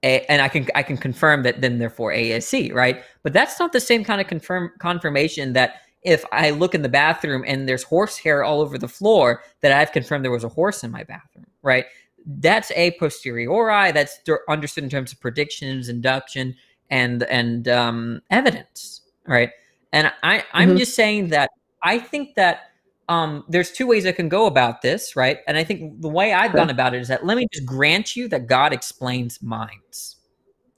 a, and I can I can confirm that then therefore A is C, right? But that's not the same kind of confirm confirmation that if I look in the bathroom and there's horsehair all over the floor, that I've confirmed there was a horse in my bathroom, right? That's a posteriori. That's understood in terms of predictions, induction, and and um, evidence, right? And I I'm mm-hmm. just saying that I think that um, there's two ways I can go about this, right? And I think the way I've gone about it is that let me just grant you that God explains minds.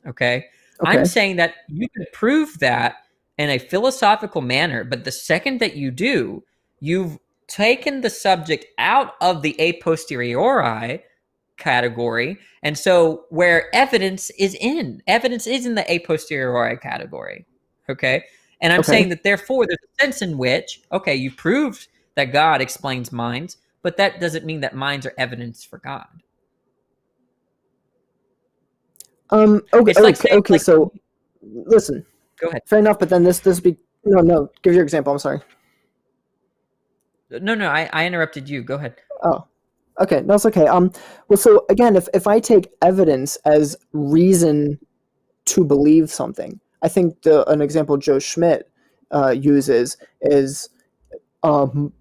Okay. okay. I'm saying that you can prove that in a philosophical manner. But the second that you do, you've taken the subject out of the a posteriori category. And so where evidence is in, evidence is in the a posteriori category. Okay. And I'm okay. saying that therefore there's a sense in which, okay, you proved that God explains minds, but that doesn't mean that minds are evidence for God. Um okay okay, like saying, okay like, so listen Go ahead. Fair enough, but then this this be no no. Give your example. I'm sorry. No, no, I, I interrupted you. Go ahead. Oh, okay. No, it's okay. Um, well, so again, if if I take evidence as reason to believe something, I think the an example Joe Schmid uh, uses is, um,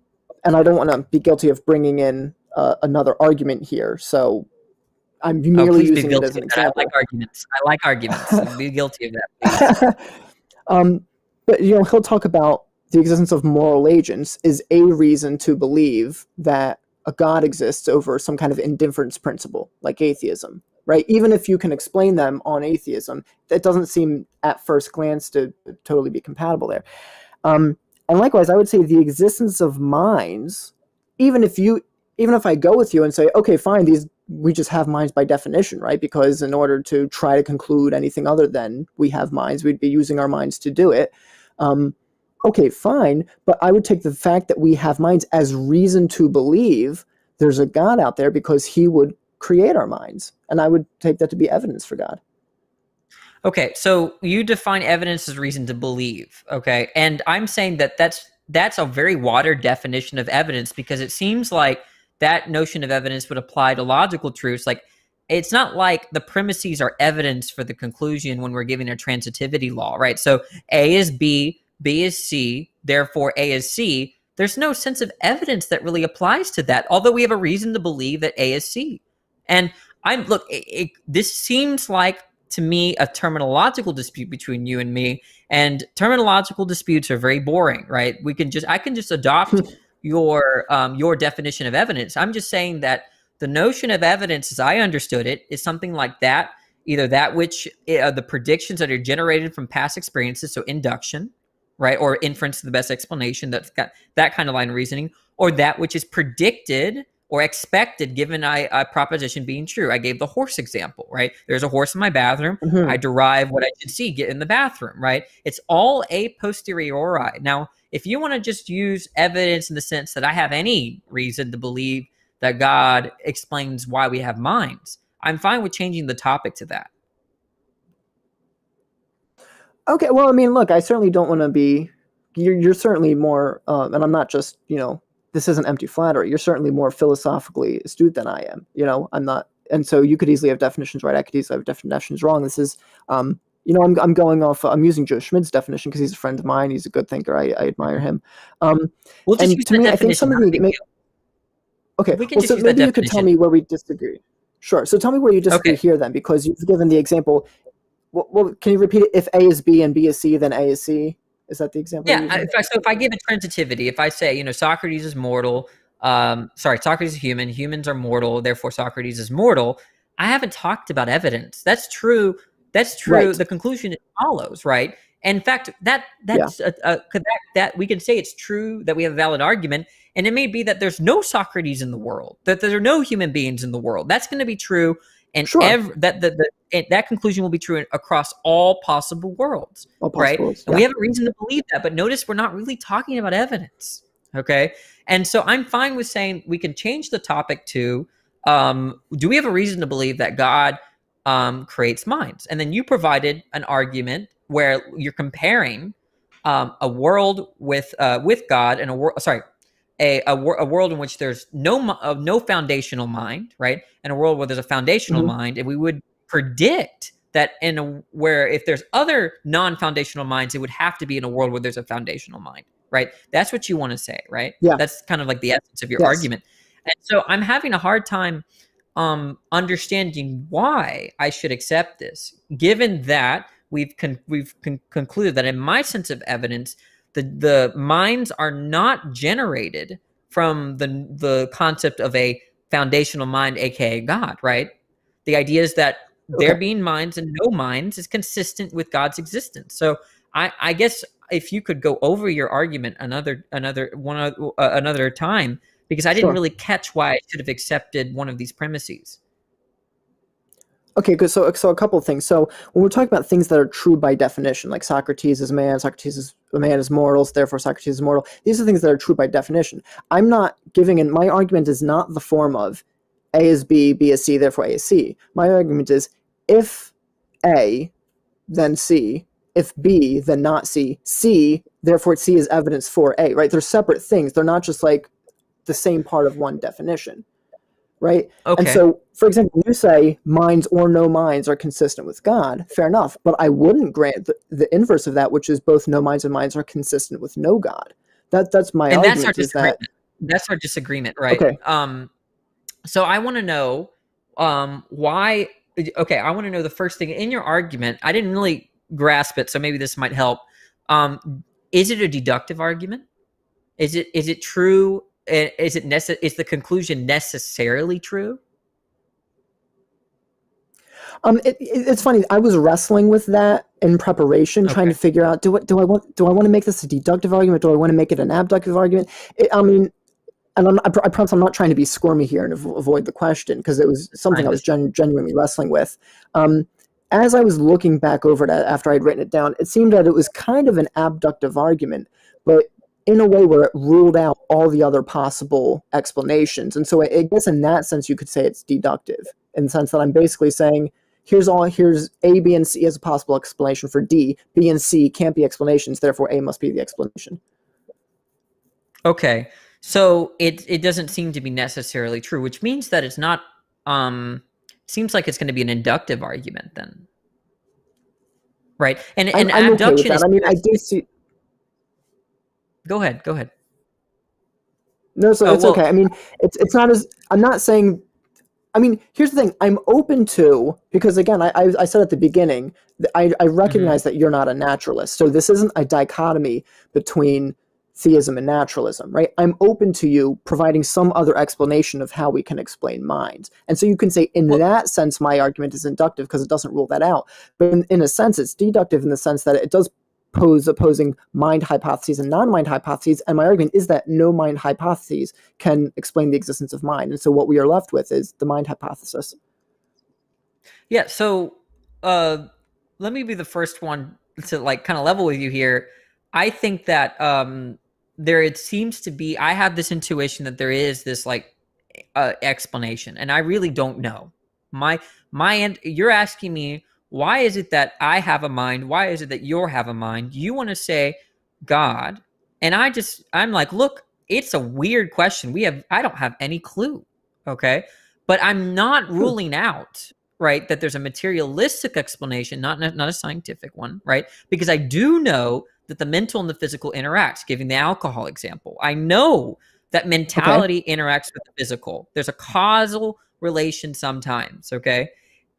and I don't want to be guilty of bringing in uh, another argument here. So I'm oh, merely oh, using it as an example. I like arguments. I like arguments. <laughs> be guilty of that. <laughs> Um, but you know, he'll talk about the existence of moral agents is a reason to believe that a God exists over some kind of indifference principle, like atheism, right? Even if you can explain them on atheism, that doesn't seem at first glance to totally be compatible there. Um, and likewise, I would say the existence of minds, even if you even if I go with you and say, okay, fine, these we just have minds by definition, right? Because in order to try to conclude anything other than we have minds, we'd be using our minds to do it. Um, okay, fine, but I would take the fact that we have minds as reason to believe there's a God out there because He would create our minds, and I would take that to be evidence for God. Okay, so you define evidence as reason to believe. Okay, and I'm saying that that's that's a very watered definition of evidence because it seems like that notion of evidence would apply to logical truths. Like it's not like the premises are evidence for the conclusion when we're giving a transitivity law, right? So A is B, B is C, therefore A is C. There's no sense of evidence that really applies to that, although we have a reason to believe that A is C. And I'm look, it, it, this seems like to me a terminological dispute between you and me, and terminological disputes are very boring, right? We can just I can just adopt your um, your definition of evidence. I'm just saying that the notion of evidence, as I understood it, is something like that. Either that which uh, the predictions that are generated from past experiences, so induction, right, or inference to the best explanation. That's got that kind of line of reasoning, or that which is predicted or expected given a, a, proposition being true. I gave the horse example, right? There's a horse in my bathroom. Mm-hmm. I derive what I should see get in the bathroom, right? It's all a posteriori. Now, if you want to just use evidence in the sense that I have any reason to believe that God explains why we have minds, I'm fine with changing the topic to that. Okay, well, I mean, look, I certainly don't want to be. You're, you're certainly more, um, and I'm not just, you know, this isn't empty flattery. You're certainly more philosophically astute than I am. You know, I'm not, and so you could easily have definitions right. I could easily have definitions wrong. This is, um, you know, I'm, I'm going off. I'm using Joe Schmid's definition because he's a friend of mine. He's a good thinker. I, I admire him. Um, we'll just use to me, I think some of the make, okay. We well, so maybe you could tell me where we disagree. Sure. So tell me where you disagree okay. here then, because you've given the example. Well, well, can you repeat it? If A is B and B is C, then A is C. Is that the example? Yeah. If I, so if I give a transitivity, if I say, you know, Socrates is mortal, um, sorry, Socrates is human, humans are mortal, therefore Socrates is mortal. I haven't talked about evidence. That's true. That's true. Right. The conclusion follows, right? And in fact, that that's yeah. a, a, that, that we can say it's true that we have a valid argument, and it may be that there's no Socrates in the world, that there are no human beings in the world. That's going to be true and sure. ev- that the, the that conclusion will be true across all possible worlds, all right? Yeah. And we have a reason to believe that, but notice we're not really talking about evidence, okay? And so I'm fine with saying we can change the topic to um, do we have a reason to believe that God um, creates minds? And then you provided an argument where you're comparing um, a world with uh, with God and a world sorry a, a, a, world in which there's no uh, no foundational mind, right, and a world where there's a foundational mm-hmm. mind, and we would predict that in a where if there's other non-foundational minds, it would have to be in a world where there's a foundational mind, right? That's what you want to say, right? Yeah, that's kind of like the essence of your yes. argument. And so I'm having a hard time um, understanding why I should accept this, given that we've con- we've con- concluded that in my sense of evidence the the minds are not generated from the the concept of a foundational mind aka god right the idea is that okay. there being minds and no minds is consistent with god's existence so i i guess if you could go over your argument another another one uh, another time because i didn't sure. really catch why i should have accepted one of these premises Okay, good. So, uh, so a couple of things. So, when we're talking about things that are true by definition, like Socrates is man, Socrates is a man is mortal, so therefore Socrates is mortal. These are things that are true by definition. I'm not giving in. My argument is not the form of A is B, B is C, therefore A is C. My argument is if A, then C. If B, then not C. C, therefore C is evidence for A. Right? They're separate things. They're not just like the same part of one definition right? Okay. And so, for example, you say minds or no minds are consistent with God. Fair enough. But I wouldn't grant the, the inverse of that, which is both no minds and minds are consistent with no God. That that's my and argument. That's our disagreement. That, that's our disagreement, right? Okay. Um, so I want to know um, why. Okay, I want to know the first thing in your argument. I didn't really grasp it, so maybe this might help. Um, is it a deductive argument? Is it is it true is it nece- is the conclusion necessarily true? Um, it, it, it's funny. I was wrestling with that in preparation, okay. trying to figure out do I, do I want do I want to make this a deductive argument? Do I want to make it an abductive argument? It, I mean, and I'm, I promise I'm not trying to be squirmy here and avoid the question because it was something I, I was gen- genuinely wrestling with. Um, as I was looking back over it after I'd written it down, it seemed that it was kind of an abductive argument, but in a way where it ruled out all the other possible explanations. And so I guess in that sense, you could say it's deductive in the sense that I'm basically saying, here's all, here's A, B, and C as a possible explanation for D. B and C can't be explanations, therefore A must be the explanation. Okay. So it it doesn't seem to be necessarily true, which means that it's not um seems like it's going to be an inductive argument then. Right? And and I'm, I'm abduction okay is, I mean, I do see Go ahead. Go ahead. No, so oh, it's well, okay. I mean, it's it's not as I'm not saying. I mean, here's the thing. I'm open to because again, I I, I said at the beginning, I I recognize mm-hmm. that you're not a naturalist, so this isn't a dichotomy between theism and naturalism, right? I'm open to you providing some other explanation of how we can explain minds. And so you can say, in well, that sense, my argument is inductive because it doesn't rule that out. But in, in, a sense, it's deductive in the sense that it does pose opposing mind hypotheses and non-mind hypotheses. And my argument is that no mind hypotheses can explain the existence of mind. And so what we are left with is the mind hypothesis. Yeah so uh, let me be the first one to like kind of level with you here. I think that um, there it seems to be i have this intuition that there is this like uh, explanation and i really don't know. My my end you're asking me why is it that I have a mind? Why is it that you have a mind? You want to say God. And I just, I'm like, look, it's a weird question. We have, I don't have any clue. Okay. But I'm not ruling out, right, that there's a materialistic explanation, not, not a scientific one, right? Because I do know that the mental and the physical interacts, giving the alcohol example. I know that mentality okay. interacts with the physical. There's a causal relation sometimes. Okay.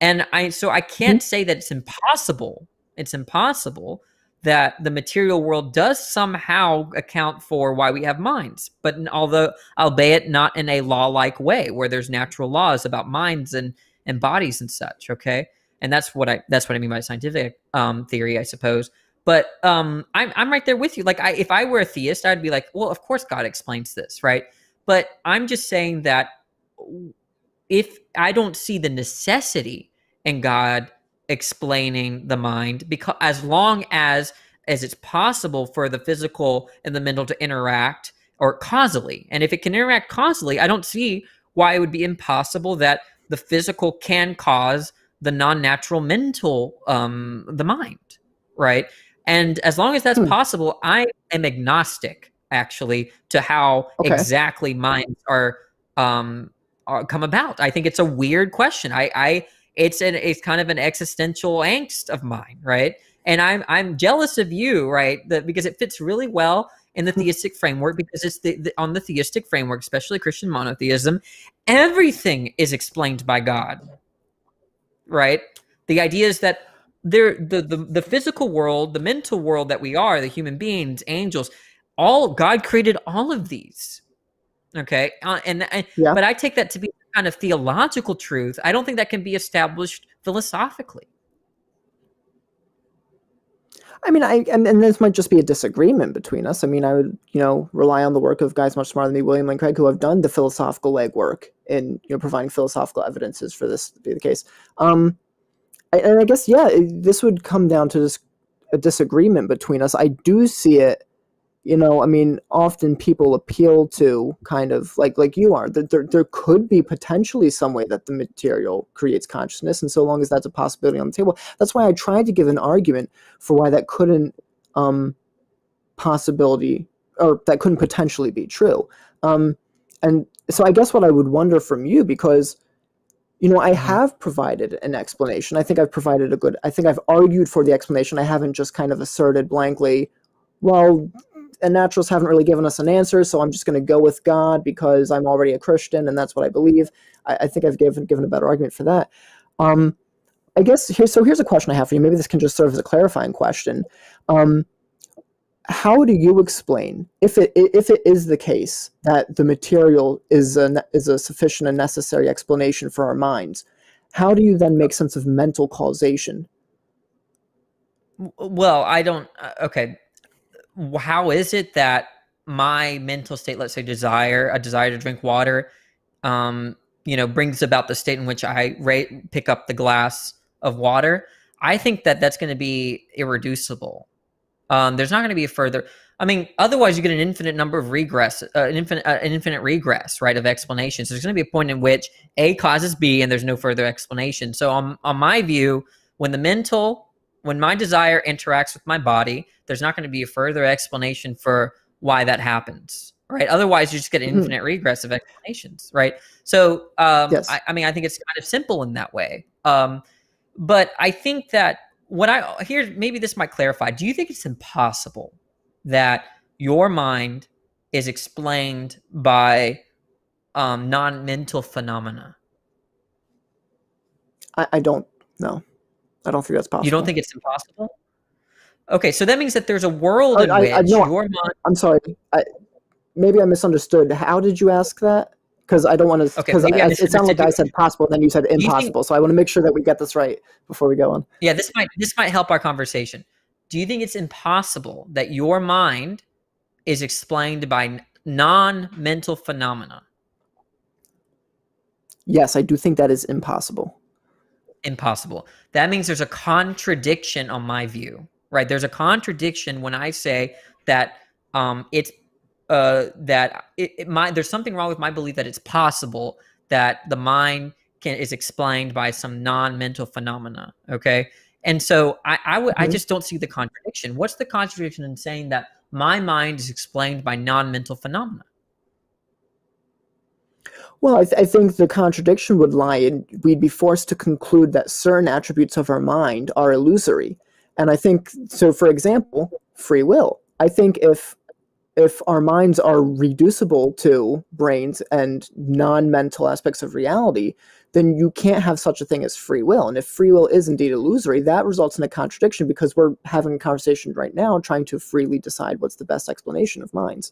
And I so I can't mm-hmm. say that it's impossible. It's impossible that the material world does somehow account for why we have minds, but although albeit not in a law-like way where there's natural laws about minds and and bodies and such. Okay, and that's what I that's what I mean by scientific um, theory, I suppose. But um, I'm I'm right there with you. Like I, if I were a theist, I'd be like, well, of course God explains this, right? But I'm just saying that if I don't see the necessity in God explaining the mind, because as long as as it's possible for the physical and the mental to interact or causally, and if it can interact causally, I don't see why it would be impossible that the physical can cause the non-natural mental um the mind right and as long as that's hmm. possible i am agnostic actually to how okay. exactly minds are um are, come about. I think it's a weird question. I, I, it's an, it's kind of an existential angst of mine, right? And I'm, I'm jealous of you, right? That because it fits really well in the hmm. theistic framework because it's the, the, on the theistic framework, especially Christian monotheism, everything is explained by God, right? The idea is that there, the, the the physical world, the mental world that we are, the human beings, angels, all God created all of these, Okay. Uh, and, and yeah. but I take that to be kind of theological truth. I don't think that can be established philosophically. I mean, I and, and this might just be a disagreement between us. I mean, I would, you know, rely on the work of guys much smarter than me, William Lane Craig, who have done the philosophical legwork in you know providing philosophical evidences for this to be the case. Um, I, and I guess yeah, this would come down to this a disagreement between us. I do see it you know i mean often people appeal to kind of like like you are that there, there could be potentially some way that the material creates consciousness and so long as that's a possibility on the table. That's why i tried to give an argument for why that couldn't um possibility or that couldn't potentially be true. Um and so i guess what i would wonder from you because you know i mm-hmm. have provided an explanation. I think i've provided a good i think i've argued for the explanation. I haven't just kind of asserted blankly well and naturalists haven't really given us an answer, so I'm just going to go with God because I'm already a Christian and that's what I believe. I, I think I've given given a better argument for that. Um, I guess here. So here's a question I have for you. Maybe this can just serve as a clarifying question. Um, how do you explain if it if it is the case that the material is a is a sufficient and necessary explanation for our minds? How do you then make sense of mental causation? Well, I don't. Uh, okay, how is it that my mental state, let's say desire, a desire to drink water, um, you know, brings about the state in which I rate, pick up the glass of water. I think that that's going to be irreducible. Um, there's not going to be a further. I mean, otherwise you get an infinite number of regress, uh, an infinite, uh, an infinite regress, right, of explanations. There's going to be a point in which A causes B, and there's no further explanation. So, on on my view, when the mental, when my desire interacts with my body, there's not going to be a further explanation for why that happens, right? Otherwise, you just get an mm-hmm. infinite regress of explanations, right? So, um, yes. I, I, mean, I think it's kind of simple in that way. Um, but I think that what I here maybe this might clarify. Do you think it's impossible that your mind is explained by um, non-mental phenomena? I, I don't know. I don't think that's possible. You don't think it's impossible? Okay, so that means that there's a world oh, in I, which I, no, your mind. I'm sorry. I, maybe I misunderstood. How did you ask that? Because I don't want to. Because okay, it sounded like I said possible, and then you said impossible. Think, so I want to make sure that we get this right before we go on. Yeah, this might this might help our conversation. Do you think it's impossible that your mind is explained by non-mental phenomena? Yes, I do think that is impossible. Impossible. That means there's a contradiction on my view right? There's a contradiction when I say that um, it's uh, that it, it my there's something wrong with my belief that it's possible that the mind can is explained by some non-mental phenomena. Okay, and so I I, w- mm-hmm. I just don't see the contradiction. What's the contradiction in saying that my mind is explained by non-mental phenomena? Well, I, th- I, think the contradiction would lie in we'd be forced to conclude that certain attributes of our mind are illusory, and I think so. For example, free will. I think if if our minds are reducible to brains and non-mental aspects of reality, then you can't have such a thing as free will. And if free will is indeed illusory, that results in a contradiction because we're having a conversation right now trying to freely decide what's the best explanation of minds.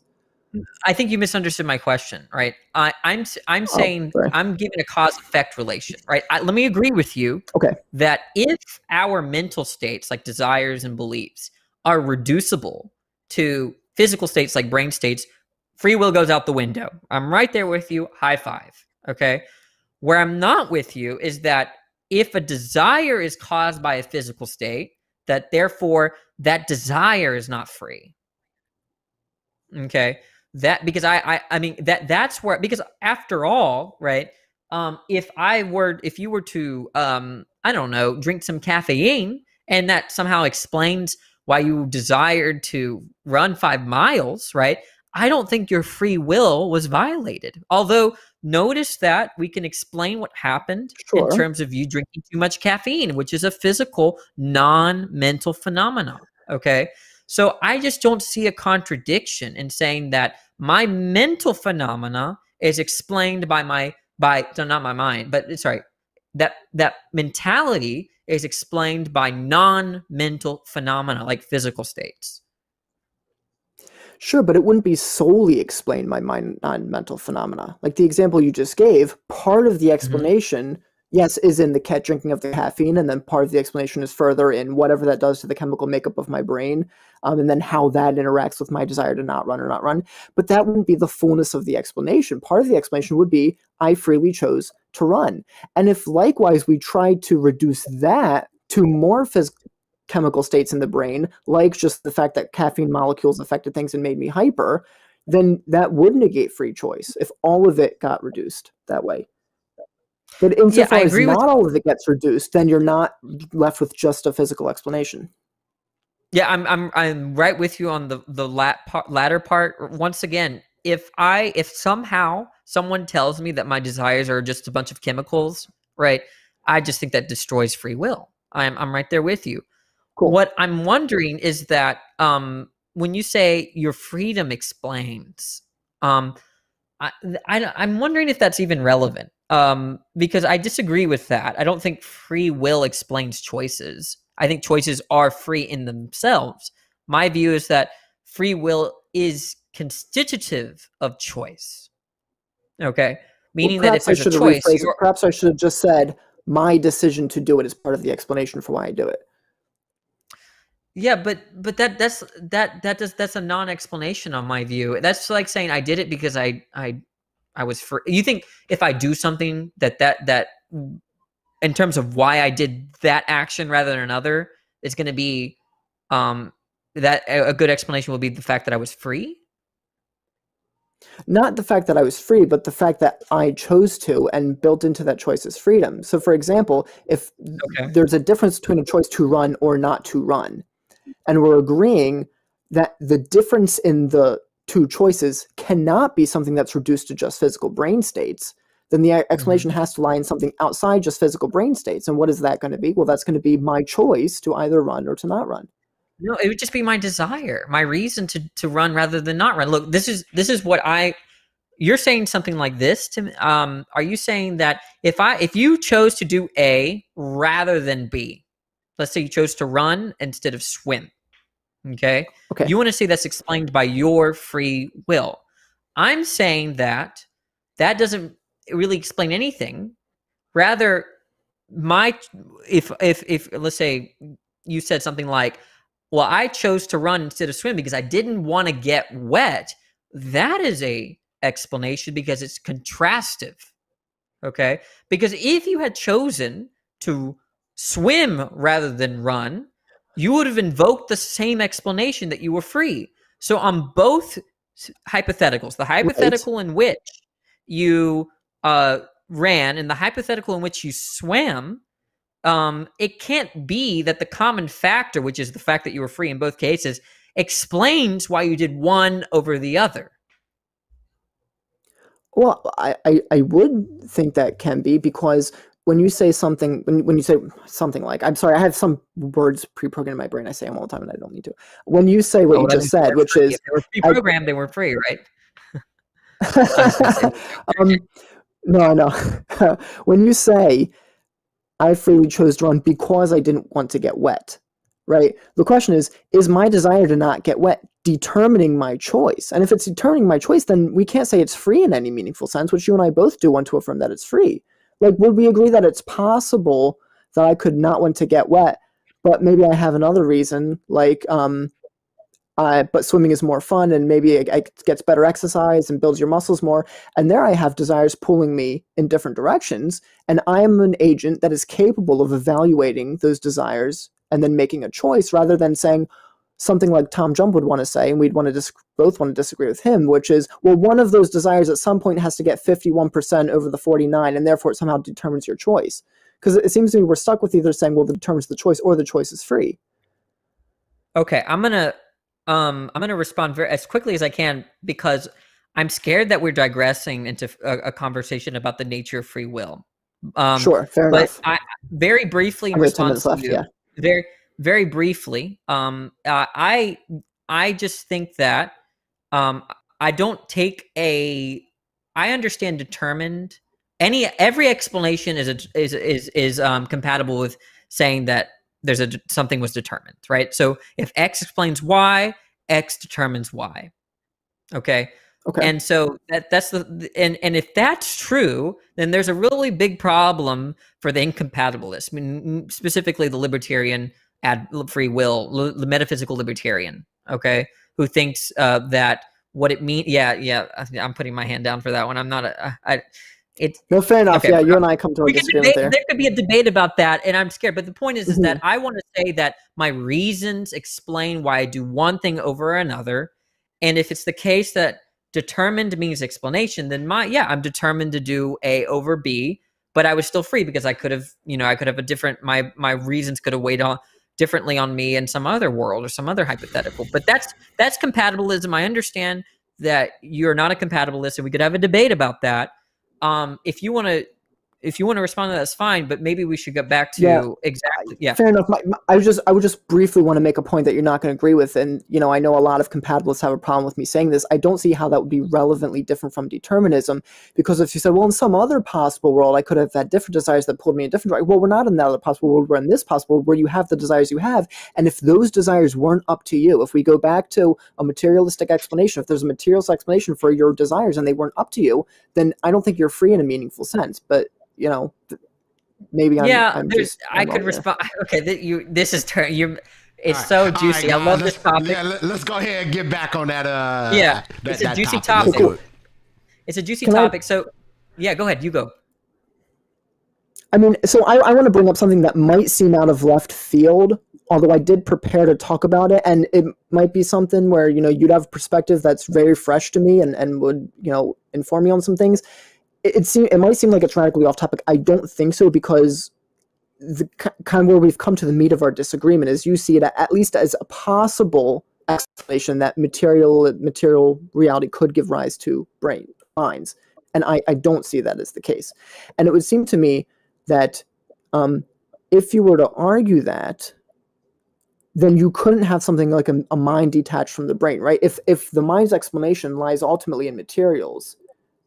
I think you misunderstood my question, right? I, I'm, I'm oh, saying oh, I'm giving a cause effect relation, right? I, let me agree with you. Okay. That if our mental states, like desires and beliefs, are reducible to physical states like brain states, free will goes out the window. I'm right there with you. High five. Okay. Where I'm not with you is that if a desire is caused by a physical state, that therefore that desire is not free. Okay that because I, I I mean that that's where because after all, right? Um, if I were if you were to um, I don't know, drink some caffeine and that somehow explains why you desired to run five miles, right? I don't think your free will was violated. Although notice that we can explain what happened sure. in terms of you drinking too much caffeine, which is a physical, non-mental phenomenon. Okay. So I just don't see a contradiction in saying that my mental phenomena is explained by my by so not my mind, but sorry, that that mentality is explained by non-mental phenomena like physical states. Sure, but it wouldn't be solely explained by my non-mental phenomena. Like the example you just gave, part of the mm-hmm. explanation mm-hmm yes, is in the cat drinking of the caffeine, and then part of the explanation is further in whatever that does to the chemical makeup of my brain, um, and then how that interacts with my desire to not run or not run. But that wouldn't be the fullness of the explanation. Part of the explanation would be I freely chose to run. And if likewise we tried to reduce that to more physical chemical states in the brain, like just the fact that caffeine molecules affected things and made me hyper, then that would negate free choice if all of it got reduced that way. But insofar yeah, as not all of it gets reduced, then you're not left with just a physical explanation. Yeah, I'm I'm I'm right with you on the the lat part, latter part. Once again, if I if somehow someone tells me that my desires are just a bunch of chemicals, right? I just think that destroys free will. I'm I'm right there with you. Cool. What I'm wondering is that um, when you say your freedom explains, um, I, I I'm wondering if that's even relevant um, because I disagree with that. I don't think free will explains choices. I think choices are free in themselves. My view is that free will is constitutive of choice. Okay, meaning well, that if there's a choice, perhaps I should have just said my decision to do it is part of the explanation for why I do it. Yeah, but but that that's that that does that's a non-explanation on my view. That's like saying I did it because I I I was for you think if I do something that that that in terms of why I did that action rather than another is going to be um that a good explanation will be the fact that I was free? Not the fact that I was free, but the fact that I chose to and built into that choice is freedom. So for example, if okay. there's a difference between a choice to run or not to run, and we're agreeing that the difference in the two choices cannot be something that's reduced to just physical brain states, then the explanation mm-hmm. has to lie in something outside just physical brain states. And what is that going to be? Well, that's going to be my choice to either run or to not run. No, it would just be my desire, my reason to to run rather than not run. Look, this is this is what I you're saying something like this to me. Um, are you saying that if I if you chose to do A rather than B, let's say you chose to run instead of swim, okay? Okay. You want to say that's explained by your free will. I'm saying that that doesn't really explain anything. Rather, my if if if let's say you said something like well, I chose to run instead of swim because I didn't want to get wet. That is a explanation because it's contrastive. Okay? Because if you had chosen to swim rather than run, you would have invoked the same explanation that you were free. So on both hypotheticals, the hypothetical right. in which you uh, ran and the hypothetical in which you swam, um, it can't be that the common factor, which is the fact that you were free in both cases, explains why you did one over the other. Well, I, I, I would think that can be because when you say something, when, when you say something like, I'm sorry, I have some words pre-programmed in my brain. I say them all the time and I don't need to. When you say what oh, you just said, which free. is. If they were pre-programmed, I, they were free, right? <laughs> um, no, know. <laughs> when you say I freely chose to run because I didn't want to get wet, right? The question is, is my desire to not get wet determining my choice? And if it's determining my choice, then we can't say it's free in any meaningful sense, which you and I both do want to affirm that it's free. Like, would we agree that it's possible that I could not want to get wet, but maybe I have another reason, like, um, uh, but swimming is more fun and maybe it, it, gets better exercise and builds your muscles more. And there I have desires pulling me in different directions. And I am an agent that is capable of evaluating those desires and then making a choice rather than saying something like Tom Jump would want to say, and we'd want to dis- both want to disagree with him, which is, well, one of those desires at some point has to get 51% over the 49, and therefore it somehow determines your choice. Because it seems to me we're stuck with either saying, well, the determines the choice or the choice is free. Okay, I'm gonna um, I'm going to respond very as quickly as I can because I'm scared that we're digressing into a, a conversation about the nature of free will. Um, sure, fair but enough. I, very briefly in response left, to you, yeah. very very briefly, um, uh, I I just think that um, I don't take a. I understand determined. Any every explanation is a, is is is um, compatible with saying that there's a something was determined, right? So if X explains Y, X determines Y. Okay. Okay. And so that that's the and and if that's true, then there's a really big problem for the incompatibilists. I mean, specifically the libertarian ad free will, the metaphysical libertarian. Okay, who thinks uh, that what it means? Yeah, yeah. I'm putting my hand down for that one. I'm not a. I, it, no, fair enough. Okay, yeah, you and I come to a disagreement there. There could be a debate about that, and I'm scared. But the point is, mm-hmm. is that mm-hmm. I want to say that my reasons explain why I do one thing over another, and if it's the case that determined means explanation, then my yeah, I'm determined to do A over B, but I was still free because I could have, you know, I could have a different my my reasons could have weighed on differently on me in some other world or some other hypothetical. But that's that's compatibilism. I understand that you're not a compatibilist, and we could have a debate about that um, if you want to if you want to respond to that, that's fine. But maybe we should get back to yeah. exactly. Yeah, fair enough. My, my, I just I would just briefly want to make a point that you're not going to agree with, and you know I know a lot of compatibilists have a problem with me saying this. I don't see how that would be relevantly different from determinism, because if you said, well, in some other possible world, I could have had different desires that pulled me in a different direction. Well, we're not in that other possible world. We're in this possible world where you have the desires you have, and if those desires weren't up to you, if we go back to a materialistic explanation, if there's a materialistic explanation for your desires and they weren't up to you, then I don't think you're free in a meaningful sense. But you know, maybe I'm, yeah. I'm there's, I could respond. <laughs> Okay, that you. This is turn. You. It's right. so juicy. Right, I love this topic. Yeah, let, us go ahead and get back on that. Uh, yeah, that, it's a juicy topic. topic. It's a juicy Can topic. I, so, yeah, go ahead. You go. I mean, so I, I want to bring up something that might seem out of left field, although I did prepare to talk about it, and it might be something where you know you'd have perspective that's very fresh to me and, and would you know inform me on some things. It, it seem it might seem like it's radically off topic. I don't think so because the kind of where we've come to the meat of our disagreement is you see it at least as a possible explanation that material material reality could give rise to brain minds and I, I don't see that as the case. And it would seem to me that um, if you were to argue that then you couldn't have something like a, a mind detached from the brain right? If if the mind's explanation lies ultimately in materials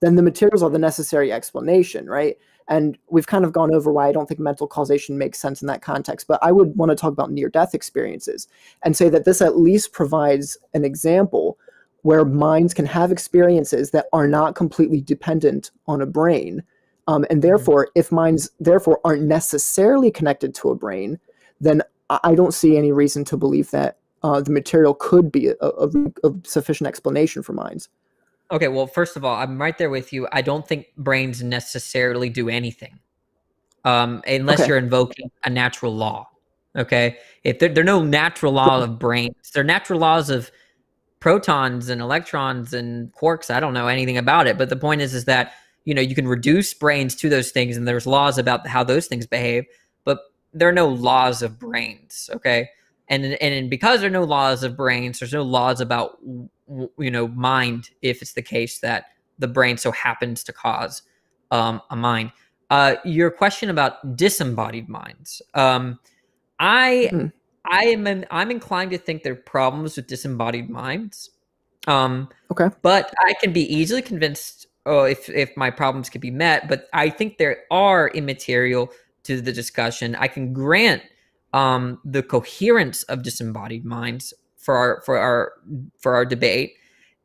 then the materials are the necessary explanation right and we've kind of gone over why I don't think mental causation makes sense in that context. But I would want to talk about near death experiences and say that this at least provides an example where minds can have experiences that are not completely dependent on a brain. Um, and mm-hmm. therefore, if minds therefore aren't necessarily connected to a brain, then I don't see any reason to believe that uh, the material could be a, a, a sufficient explanation for minds. Okay, well, first of all, I'm right there with you. I don't think brains necessarily do anything, um, unless okay. you're invoking a natural law. Okay, if there, there are no natural law of brains, there are natural laws of protons and electrons and quarks. I don't know anything about it, but the point is, is that you know you can reduce brains to those things, and there's laws about how those things behave, but there are no laws of brains. Okay, and and because there are no laws of brains, there's no laws about you know mind if it's the case that the brain so happens to cause um, a mind. Uh, your question about disembodied minds. Um, I mm-hmm. I am I'm inclined to think there are problems with disembodied minds. Um, okay, but I can be easily convinced oh, if if my problems can be met. But I think there are immaterial to the discussion. I can grant um, the coherence of disembodied minds for our for our for our debate.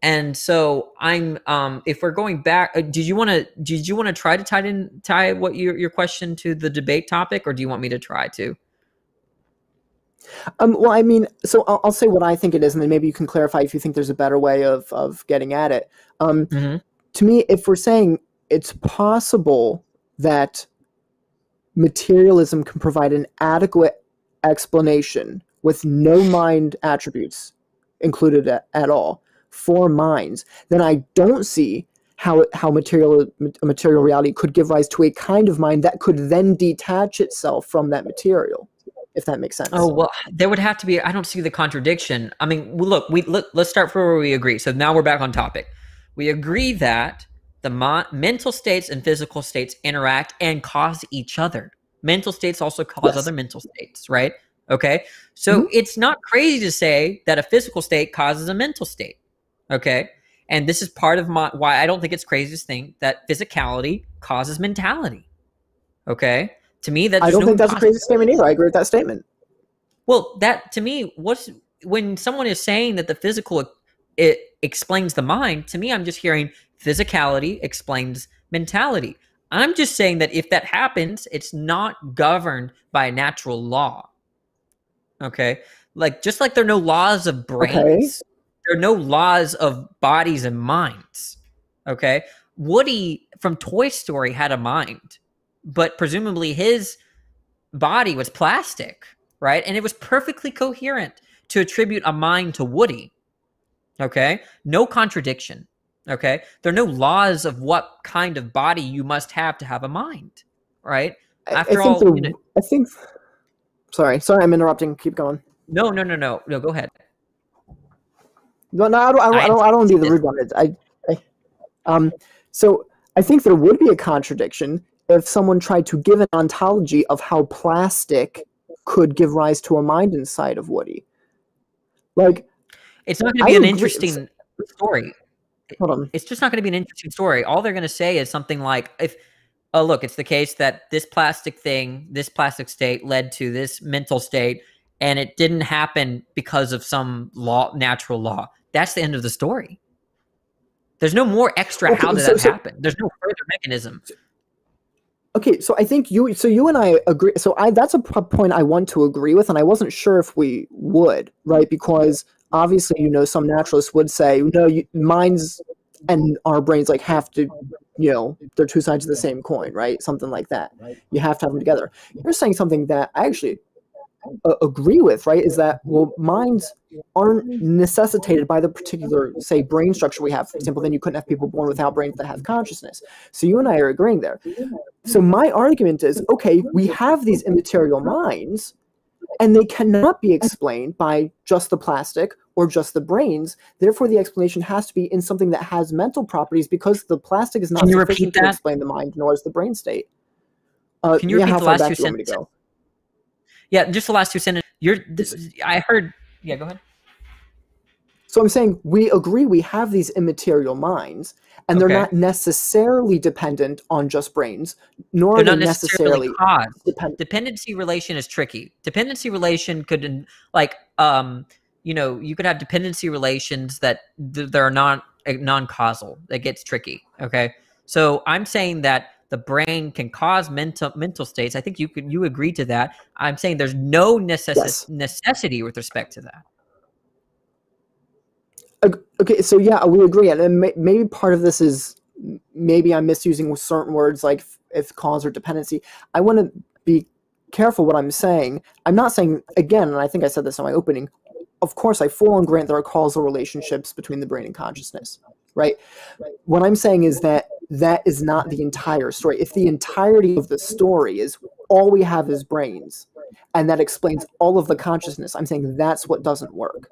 And so I'm um if we're going back uh, did you want to did you want to try to tie in tie what your your question to the debate topic or do you want me to try to? Um, well, I mean, so I'll, I'll, say what I think it is, and then maybe you can clarify if you think there's a better way of of getting at it. Um, mm-hmm. To me, if we're saying it's possible that materialism can provide an adequate explanation with no mind attributes included at, at all for minds, then I don't see how how material material reality could give rise to a kind of mind that could then detach itself from that material if that makes sense. Oh well, there would have to be. I don't see the contradiction. I mean, look, we look, let's start from where we agree. So now we're back on topic. We agree that the mo- mental states and physical states interact and cause each other. Mental states also cause yes. other mental states, right? Okay. So mm-hmm. it's not crazy to say that a physical state causes a mental state. Okay. And this is part of my why I don't think it's crazy to think that physicality causes mentality. Okay. To me, that's I don't no think that's a crazy statement either. I agree with that statement. Well, that to me, what's when someone is saying that the physical it explains the mind, to me, I'm just hearing physicality explains mentality. I'm just saying that if that happens, it's not governed by a natural law. Okay. Like just like there are no laws of brains, okay. there are no laws of bodies and minds. Okay. Woody from Toy Story had a mind, but presumably his body was plastic, right? And it was perfectly coherent to attribute a mind to Woody. Okay. No contradiction. Okay. There are no laws of what kind of body you must have to have a mind, right? After I, I all, the, you know, I think Sorry, sorry, I'm interrupting. Keep going. No, no, no, no, no. Go ahead. No, no, I don't. I don't. I don't, I don't be the rude one. I, I, um, so I think there would be a contradiction if someone tried to give an ontology of how plastic could give rise to a mind inside of Woody. Like, it's not going to be I an agree. interesting story. Hold on. It's just not going to be an interesting story. All they're going to say is something like, if oh look it's the case that this plastic thing this plastic state led to this mental state and it didn't happen because of some law natural law that's the end of the story there's no more extra okay, how did so, that so, happen there's no further mechanism Okay, so I think you so you and I agree. So I that's a point I want to agree with, and I wasn't sure if we would, right? Because obviously, you know, some naturalists would say, no, you, minds and our brains like have to, you know, they're two sides of the same coin, right? Something like that. You have to have them together. You're saying something that I actually uh, agree with, right? Is that well, minds aren't necessitated by the particular, say, brain structure we have. For example, then you couldn't have people born without brains that have consciousness. So you and I are agreeing there. So my argument is, okay, we have these immaterial minds, and they cannot be explained by just the plastic or just the brains. Therefore, the explanation has to be in something that has mental properties because the plastic is not you sufficient to explain the mind, nor is the brain state. Uh, Can you yeah, repeat the last two sentences? Yeah, just the last two sentences. You're. This, I heard. Yeah, go ahead. So I'm saying we agree we have these immaterial minds, and they're not necessarily dependent on just brains, nor they're are they necessarily, necessarily depend- dependency relation is tricky. Dependency relation could like um you know you could have dependency relations that th- they're not eh, non-causal. It gets tricky. Okay, so I'm saying that the brain can cause mental mental states. I think you could you agree to that. I'm saying there's no necess- yes. necessity with respect to that. Okay, so yeah, we agree, and maybe part of this is maybe I'm misusing certain words like if cause or dependency. I want to be careful what I'm saying. I'm not saying again, and I think I said this in my opening. Of course, I full on grant there are causal relationships between the brain and consciousness, right? What I'm saying is that that is not the entire story. If the entirety of the story is all we have is brains, and that explains all of the consciousness, I'm saying that's what doesn't work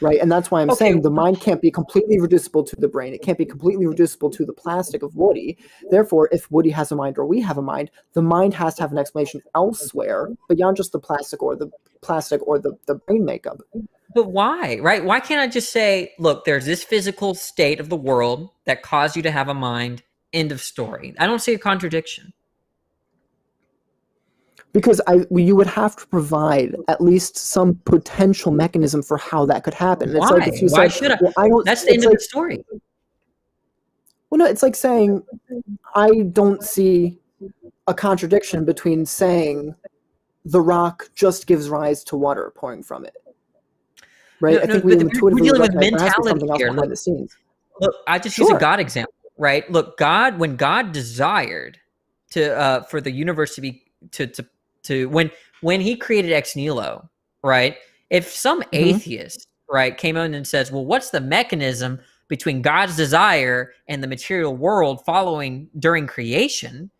right? And that's why I'm okay. saying the mind can't be completely reducible to the brain. It can't be completely reducible to the plastic of Woody. Therefore, if Woody has a mind or we have a mind, the mind has to have an explanation elsewhere beyond just the plastic or the plastic or the, the brain makeup. But why, right? Why can't I just say, look, there's this physical state of the world that caused you to have a mind, end of story? I don't see a contradiction because I you would have to provide at least some potential mechanism for how that could happen. Why? It's like Why should I? Well, I don't, That's the end like, of the story. Well, no, it's like saying I don't see a contradiction between saying the rock just gives rise to water pouring from it. Right? No, I think no, we intuitively we're dealing with mentality here. Look, the scenes. Look, I just sure. use a God example, right? Look, God, when God desired to uh, for the universe to be to to to when when he created ex nihilo, right? If some mm-hmm. atheist, right, came in and says, "Well, what's the mechanism between God's desire and the material world following during creation?"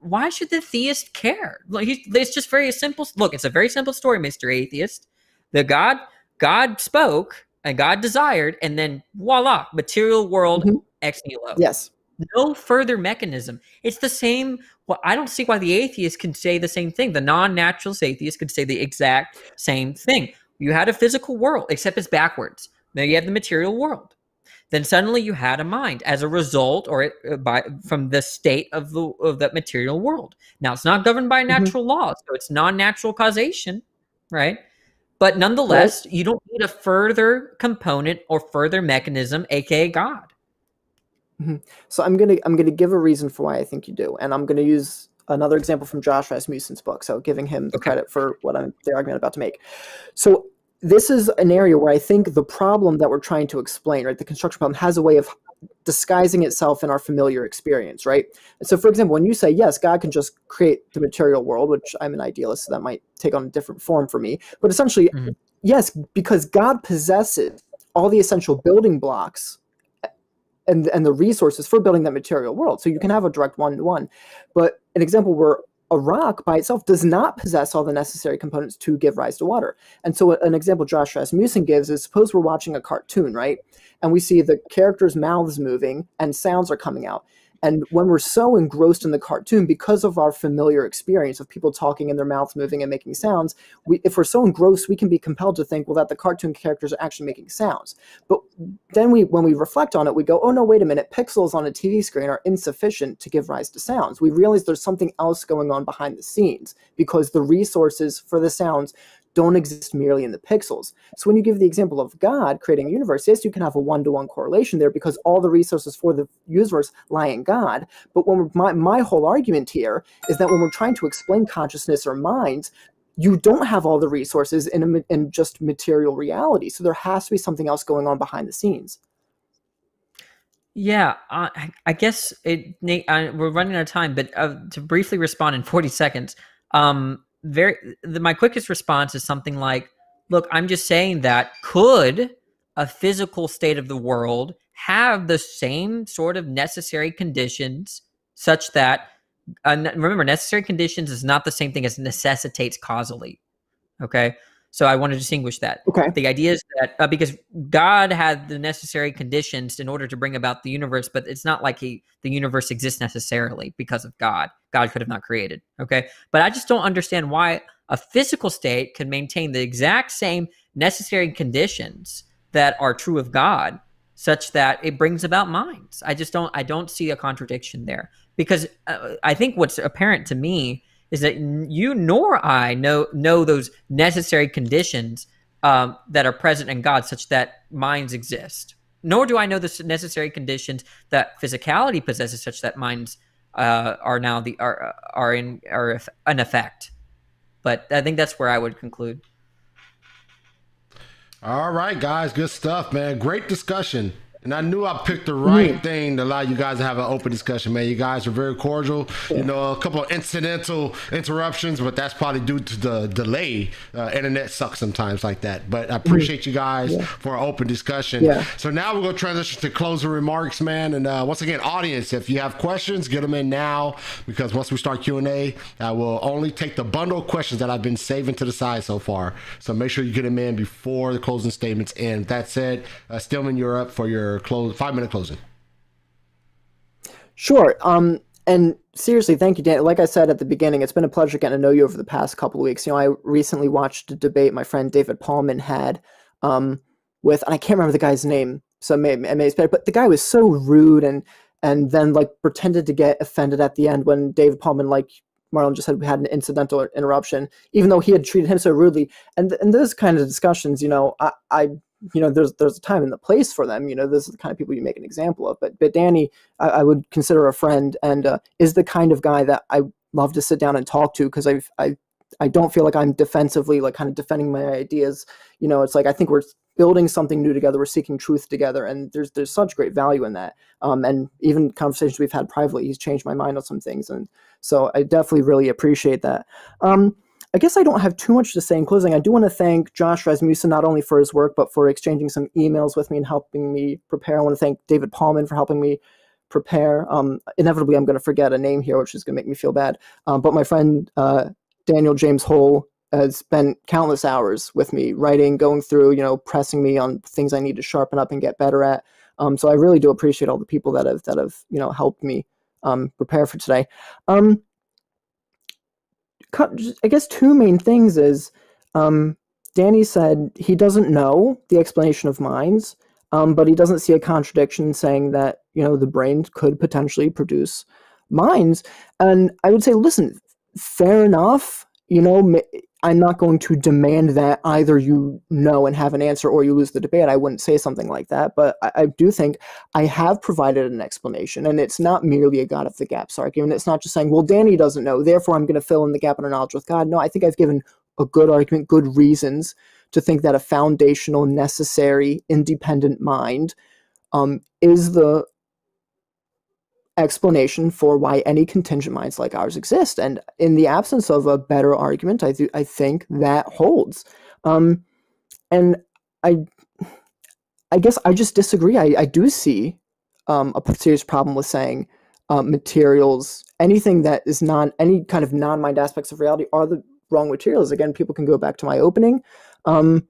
Why should the theist care? Like, it's just very simple. Look, it's a very simple story, Mister Atheist. The God God spoke and God desired, and then voila, material world mm-hmm. ex nihilo. Yes no further mechanism. It's the same. Well, I don't see why the atheist can say the same thing. The non-naturalist atheist could say the exact same thing. You had a physical world, except it's backwards. Now you have the material world. Then suddenly you had a mind as a result, or it, uh, by from the state of the of that material world. Now it's not governed by mm-hmm. natural mm-hmm. law, so it's non-natural causation, right? But nonetheless, right. you don't need a further component or further mechanism, aka God. Mm-hmm. So I'm gonna I'm gonna give a reason for why I think you do, and I'm gonna use another example from Josh Rasmussen's book. So giving him the okay. credit for what I'm the argument I'm about to make. So this is an area where I think the problem that we're trying to explain, right, the construction problem, has a way of disguising itself in our familiar experience, right? So, for example, when you say yes, God can just create the material world, which I'm an idealist, so that might take on a different form for me. But essentially, mm-hmm. yes, because God possesses all the essential building blocks and and the resources for building that material world. So you can have a direct one to one. But an example where a rock by itself does not possess all the necessary components to give rise to water. And so an example Josh Rasmussen gives is suppose we're watching a cartoon, right? And we see the characters' mouths moving and sounds are coming out. And when we're so engrossed in the cartoon, because of our familiar experience of people talking and their mouths moving and making sounds, we, if we're so engrossed, we can be compelled to think, well, that the cartoon characters are actually making sounds. But then we, when we reflect on it, we go, oh no, wait a minute, pixels on a TV screen are insufficient to give rise to sounds. We realize there's something else going on behind the scenes because the resources for the sounds don't exist merely in the pixels. So when you give the example of God creating a universe, yes, you can have a one-to-one correlation there because all the resources for the universe lie in God. But when my, my whole argument here is that when we're trying to explain consciousness or minds, you don't have all the resources in, a, in just material reality. So there has to be something else going on behind the scenes. Yeah, uh, I guess it. Nate, uh, we're running out of time, but uh, to briefly respond in forty seconds, um, very the, my quickest response is something like, "Look, I'm just saying that could a physical state of the world have the same sort of necessary conditions, such that uh, remember, necessary conditions is not the same thing as necessitates causally. Okay, so I want to distinguish that. Okay. The idea is that uh, because God had the necessary conditions in order to bring about the universe, but it's not like he the universe exists necessarily because of God. God could have not created. Okay. But I just don't understand why a physical state can maintain the exact same necessary conditions that are true of God, such that it brings about minds. I just don't. I don't see a contradiction there because uh, I think what's apparent to me is that you nor I know know those necessary conditions um, that are present in God, such that minds exist. Nor do I know the necessary conditions that physicality possesses, such that minds uh, are now the are are in are an effect. But I think that's where I would conclude. All right, guys, good stuff, man. Great discussion. And I knew I picked the right mm. thing to allow you guys to have an open discussion, man. You guys are very cordial. Yeah. You know, a couple of incidental interruptions, but that's probably due to the delay. Uh, internet sucks sometimes like that. But I appreciate mm. you guys yeah. for an open discussion. So now we're going to transition to closing remarks, man. And uh, once again, audience, if you have questions, get them in now because once we start Q&A, I will only take the bundle of questions that I've been saving to the side so far. So make sure you get them in before the closing statements end. That said, uh, Stelman, you're up for your close five minute closing. Sure. Um, and seriously, thank you, Dan. Like I said at the beginning, it's been a pleasure getting to know you over the past couple of weeks. You know, I recently watched a debate my friend David Pallmann had um, with, and I can't remember the guy's name, so maybe, it's better, but the guy was so rude and and then like pretended to get offended at the end when David Pallmann like Marlon just said we had an incidental interruption, even though he had treated him so rudely. And and those kind of discussions, you know, I, I you know, there's there's a time and the place for them. You know, this is the kind of people you make an example of. But but Danny, I, I would consider a friend and uh, is the kind of guy that I love to sit down and talk to because I've I I don't feel like I'm defensively like kind of defending my ideas. You know, it's like I think we're building something new together. We're seeking truth together, and there's there's such great value in that. Um, and even conversations we've had privately, he's changed my mind on some things, and so I definitely really appreciate that. Um, I guess I don't have too much to say in closing. I do want to thank Josh Rasmussen not only for his work, but for exchanging some emails with me and helping me prepare. I want to thank David Pallmann for helping me prepare. Um, inevitably, I'm going to forget a name here, which is going to make me feel bad. Um, but my friend uh, Daniel James Hole has spent countless hours with me writing, going through, you know, pressing me on things I need to sharpen up and get better at. Um, so I really do appreciate all the people that have that have you know helped me um, prepare for today. Um, I guess two main things is um, Danny said he doesn't know the explanation of minds, um, but he doesn't see a contradiction saying that you know the brain could potentially produce minds. And I would say, listen, fair enough. You know, I'm not going to demand that either you know and have an answer or you lose the debate. I wouldn't say something like that, but I, I, do think I have provided an explanation, and it's not merely a God of the gaps argument. It's not just saying, well, Danny doesn't know, therefore I'm going to fill in the gap in our knowledge with God. No, I think I've given a good argument, good reasons to think that a foundational, necessary, independent mind um, is the explanation for why any contingent minds like ours exist. And in the absence of a better argument, I, th- I think that holds. Um, and I, I guess I just disagree. I, I do see um, a serious problem with saying uh, materials, anything that is non, any kind of non-mind aspects of reality are the wrong materials. Again, people can go back to my opening. Um,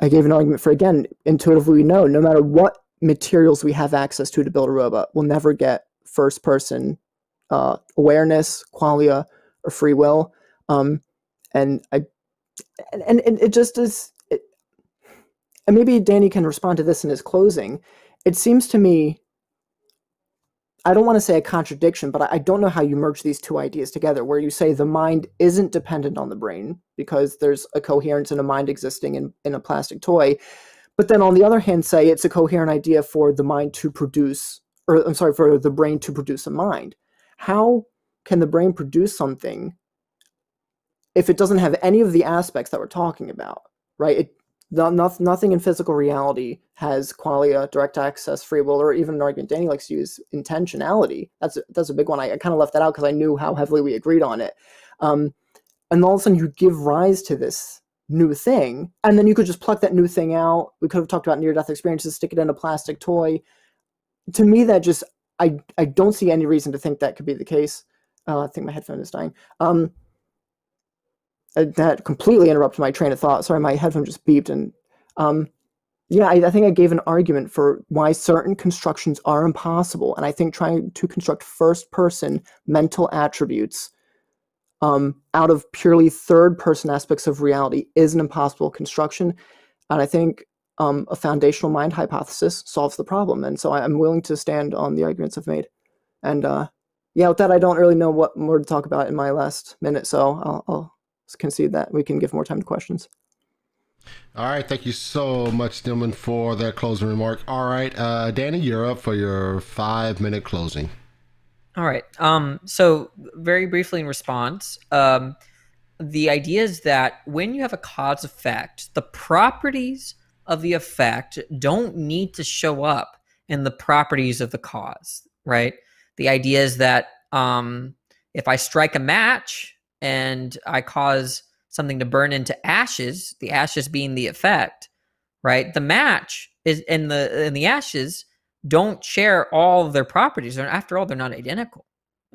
I gave an argument for again, intuitively we know no matter what materials we have access to to build a robot will never get first person uh, awareness, qualia, or free will. Um, and I, and, and it just is, it, and maybe Danny can respond to this in his closing. It seems to me I don't want to say a contradiction, but I don't know how you merge these two ideas together, where you say the mind isn't dependent on the brain because there's a coherence in a mind existing in, in a plastic toy. But then on the other hand, say it's a coherent idea for the mind to produce, or I'm sorry, for the brain to produce a mind. How can the brain produce something if it doesn't have any of the aspects that we're talking about, right? It, not, nothing in physical reality has qualia, direct access, free will, or even an argument Danny likes to use, intentionality. That's a, that's a big one. I, I kind of left that out because I knew how heavily we agreed on it. Um, and all of a sudden, you give rise to this new thing, and then you could just pluck that new thing out. We could have talked about near-death experiences, stick it in a plastic toy. To me, that just I I don't see any reason to think that could be the case. Uh, I think my headphone is dying. Um, uh, that completely interrupted my train of thought. Sorry, my headphone just beeped. And um, yeah, I, I, think I gave an argument for why certain constructions are impossible. And I think trying to construct first person mental attributes um, out of purely third person aspects of reality is an impossible construction. And I think um, a foundational mind hypothesis solves the problem. And so I'm willing to stand on the arguments I've made. And uh, yeah, with that, I don't really know what more to talk about in my last minute. So I'll, I'll concede that we can give more time to questions. All right, thank you so much, Stelman, for that closing remark. All right, uh, Danny, you're up for your five minute closing. All right. Um, so very briefly in response, um, the idea is that when you have a cause effect, the properties of the effect don't need to show up in the properties of the cause, right? The idea is that um, if I strike a match, and I cause something to burn into ashes, the ashes being the effect, right? The match is in the and the ashes don't share all their properties. After all, they're not identical.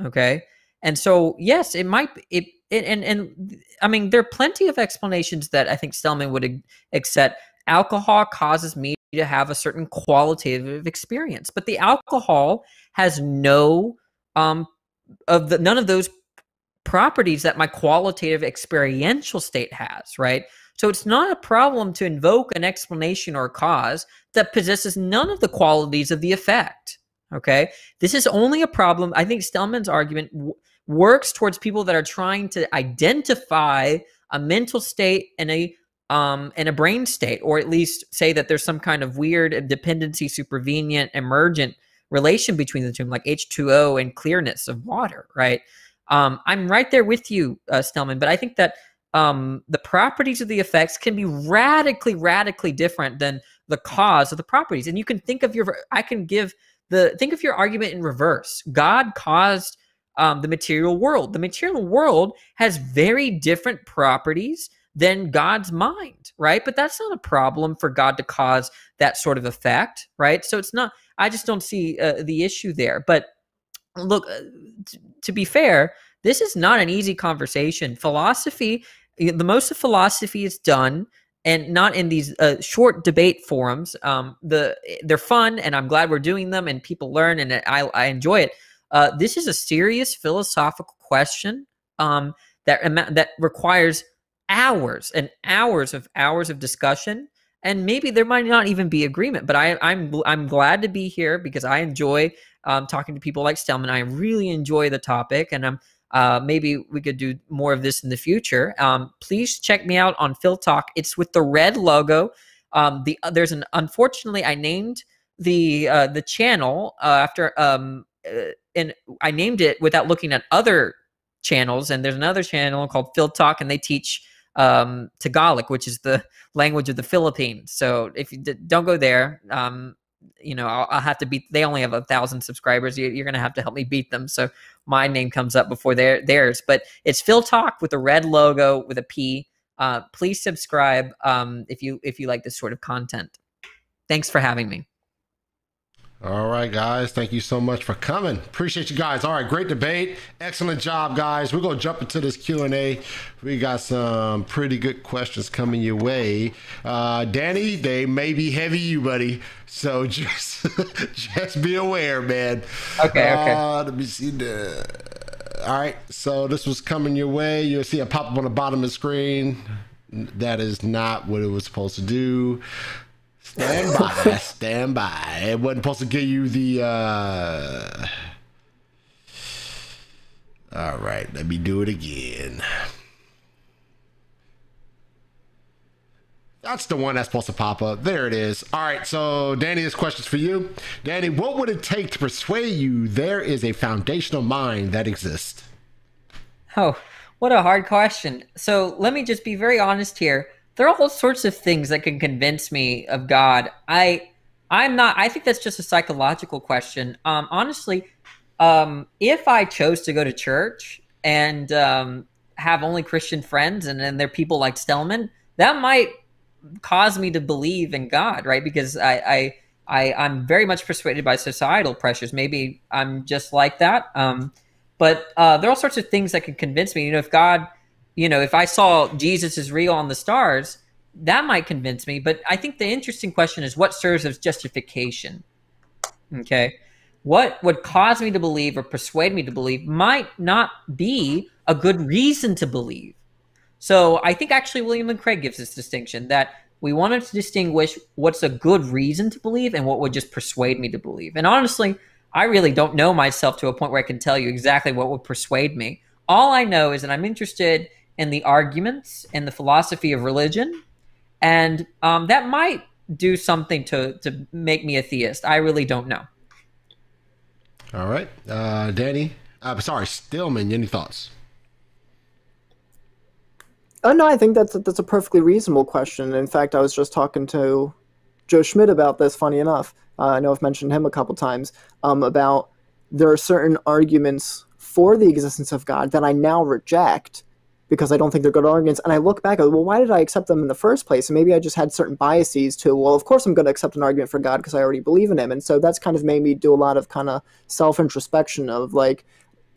Okay. And so yes, it might it, it and and I mean there are plenty of explanations that I think Stelman would accept. Alcohol causes me to have a certain qualitative experience, but the alcohol has no um of the none of those properties that my qualitative experiential state has, right? So it's not a problem to invoke an explanation or cause that possesses none of the qualities of the effect. Okay. This is only a problem. I think Stelman's argument w- works towards people that are trying to identify a mental state and a um, and a brain state, or at least say that there's some kind of weird dependency, supervenient, emergent relation between the two, like H2O and clearness of water, right? Um, I'm right there with you, uh, Stelman, but I think that um, the properties of the effects can be radically, radically different than the cause of the properties. And you can think of your, I can give the, think of your argument in reverse. God caused um, the material world. The material world has very different properties than God's mind, right? But that's not a problem for God to cause that sort of effect, right? So it's not, I just don't see uh, the issue there. But look, uh, t- to be fair, this is not an easy conversation. Philosophy, the most of philosophy is done and not in these uh, short debate forums. Um, the they're fun, and I'm glad we're doing them, and people learn, and I, I enjoy it. Uh, this is a serious philosophical question um, that that requires hours and hours of hours of discussion, and maybe there might not even be agreement. But I, I'm I'm glad to be here because I enjoy um, talking to people like Stelman. I really enjoy the topic, and I'm uh, maybe we could do more of this in the future. Um, please check me out on Phil Talk. It's with the red logo. Um, the uh, there's an unfortunately I named the uh, the channel uh, after um uh, and I named it without looking at other channels. And there's another channel called Phil Talk, and they teach um, Tagalog, which is the <laughs> language of the Philippines. So if you d- don't go there, um, you know, I'll, I'll, have to beat. They only have a thousand subscribers. You, are going to have to help me beat them. So my name comes up before their theirs. But it's Phil Talk with a red logo with a P. Uh, please subscribe um, if you if you like this sort of content. Thanks for having me. All right, guys. Thank you so much for coming. Appreciate you guys. All right, great debate. Excellent job, guys. We're gonna jump into this Q and A. We got some pretty good questions coming your way. Uh, Danny, they may be heavy, you buddy. So <laughs> just just be aware, man. Okay. Okay. Uh, let me see the. All right. So this was coming your way. You'll see a pop up on the bottom of the screen. That is not what it was supposed to do. Stand by, stand by. It wasn't supposed to give you the uh All right, let me do it again. That's the one that's supposed to pop up. There it is. All right, so Danny, this question's for you. Danny, what would it take to persuade you there is a foundational mind that exists? Oh, what a hard question. So let me just be very honest here. There are all sorts of things that can convince me of God. I I'm not I think that's just a psychological question. Um honestly, um if I chose to go to church and um have only Christian friends and then there are people like Stelman, that might cause me to believe in God, right? Because I, I, I I'm very much persuaded by societal pressures. Maybe I'm just like that. Um, but uh, there are all sorts of things that can convince me. You know, if God, you know, if I saw Jesus is real on the stars, that might convince me. But I think the interesting question is what serves as justification. Okay. What would cause me to believe or persuade me to believe might not be a good reason to believe. So I think actually William Lane Craig gives this distinction that we wanted to distinguish what's a good reason to believe and what would just persuade me to believe. And honestly, I really don't know myself to a point where I can tell you exactly what would persuade me. All I know is that I'm interested in the arguments and the philosophy of religion, and um, that might do something to to make me a theist. I really don't know. All right, uh, Danny. I'm uh, sorry, Stillman. Any thoughts? Oh no, I think that's a, that's a perfectly reasonable question. In fact, I was just talking to Joe Schmid about this. Funny enough, uh, I know I've mentioned him a couple times um, about there are certain arguments for the existence of God that I now reject because I don't think they're good arguments. And I look back at, well, why did I accept them in the first place? And maybe I just had certain biases to, well, of course I'm going to accept an argument for God because I already believe in him. And so that's kind of made me do a lot of kind of self introspection of like,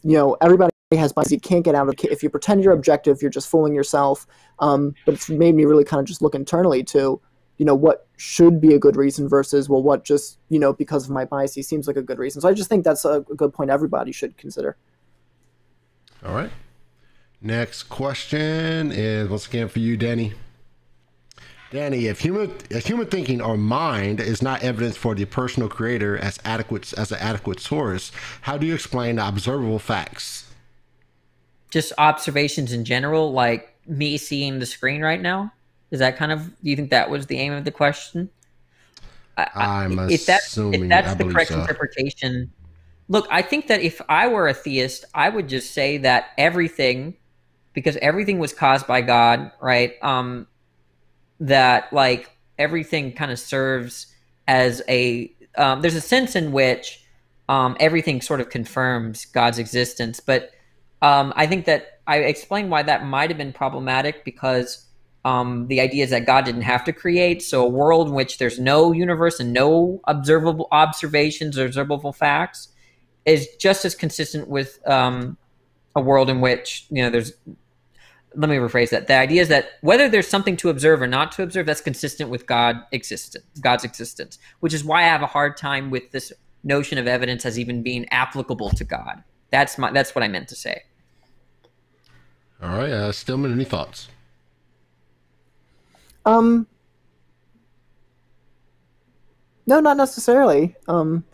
you know, everybody has biases You can't get out of if you pretend you're objective, you're just fooling yourself. Um, but it's made me really kind of just look internally to, you know, what should be a good reason versus well, what just you know because of my biases seems like a good reason. So I just think that's a good point everybody should consider. All right. Next question is once again for you, Danny. Danny, if human if human thinking or mind is not evidence for the personal creator as adequate as an adequate source, how do you explain the observable facts? just observations in general, like me seeing the screen right now? Is that kind of? Do you think that was the aim of the question? I'm I, if that's if that's the correct so. interpretation. Look, I think that if I were a theist, I would just say that everything, because everything was caused by God, right? Um, that like everything kind of serves as a. Um, there's a sense in which um, everything sort of confirms God's existence, but um, I think that I explained why that might have been problematic because um, the idea is that God didn't have to create. So a world in which there's no universe and no observable observations or observable facts is just as consistent with um, a world in which you know there's. Let me rephrase that. The idea is that whether there's something to observe or not to observe, that's consistent with God existence, God's existence, which is why I have a hard time with this notion of evidence as even being applicable to God. That's my that's what I meant to say. All right, uh, Stillman, any thoughts? Um, no, not necessarily. Um,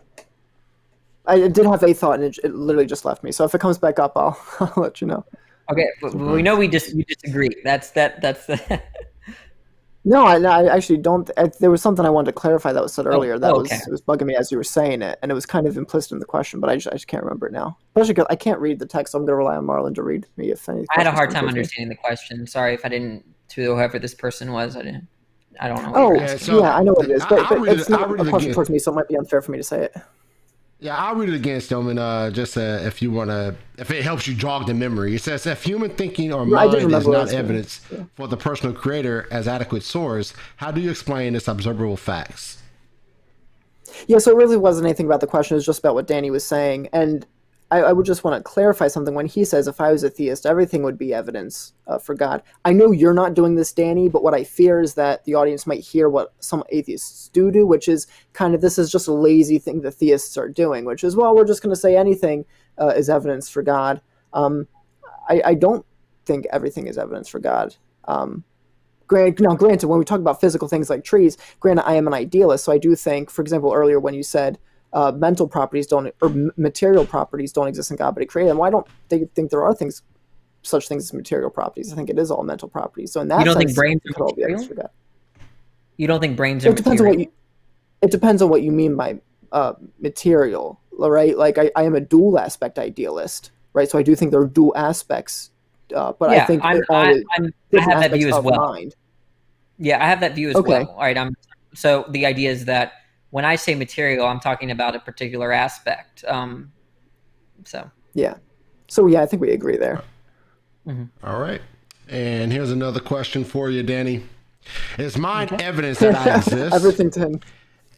I did have a thought, and it, it, literally just left me. So if it comes back up, I'll, <laughs> I'll let you know. Okay, we know we just we disagree. That's that. That's the. <laughs> No, I, I actually don't. I, there was something I wanted to clarify that was said oh, earlier. That oh, okay. was was bugging me as you were saying it, and it was kind of implicit in the question, but I just I just can't remember it now. Especially because I can't read the text, so I'm going to rely on Marlon to read me if any. I had a hard time understanding me. the question. Sorry if I didn't. To whoever this person was, I didn't. I don't know. oh, yeah, so yeah, I know what it is, but, but it's not a question towards me, so it might be unfair for me to say it. Yeah, I'll read it again, Stillman. Uh, just uh, if you want to, if it helps you jog the memory. It says if human thinking or mind is not evidence yeah. for the personal creator as adequate source, how do you explain its observable facts? Yeah, so it really wasn't anything about the question. It was just about what Danny was saying, and I, I, would just want to clarify something when he says, if I was a theist, everything would be evidence uh, for God. I know you're not doing this, Danny, but what I fear is that the audience might hear what some atheists do do, which is kind of this is just a lazy thing the theists are doing, which is, well, we're just going to say anything uh, is evidence for God. Um, I, I, don't think everything is evidence for God. Um, now, granted, when we talk about physical things like trees, granted, I am an idealist, so I do think, for example, earlier when you said, uh, mental properties don't or material properties don't exist in God, but He created them. Why don't they think there are things, such things as material properties? I think it is all mental properties. So in that you don't sense, think brains are could all be material? You don't think brains It depends on what you. It depends on what you mean by uh, material, right? Like I, I am a dual aspect idealist, right? So I do think there are dual aspects, uh, but yeah, I think I'm, I, I'm, I have that view as well. mind. Yeah, I have that view as Okay. well. All right. I'm so the idea is that when I say material, I'm talking about a particular aspect. Um, so Yeah. So yeah, I think we agree there. All right. And here's another question for you, Danny. Is mind evidence that I <laughs> exist? Everything to him.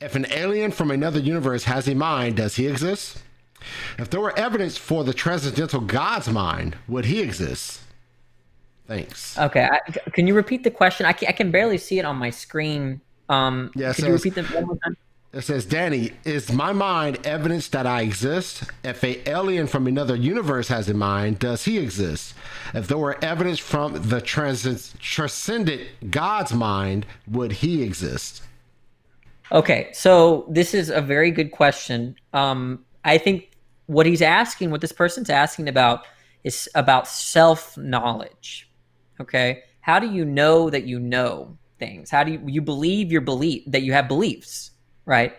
If an alien from another universe has a mind, does he exist? If there were evidence for the transcendental God's mind, would he exist? Thanks. okay, I, can you repeat the question? I can, I can barely see it on my screen. Um, Yeah, it could you repeat that one more time? It says, Danny, is my mind evidence that I exist? If a alien from another universe has a mind, does he exist? If there were evidence from the transcend- transcendent God's mind, would he exist? Okay, so this is a very good question. Um, I think what he's asking, what this person's asking about, is about self knowledge. Okay, how do you know that you know things? How do you you believe your belief that you have beliefs, right?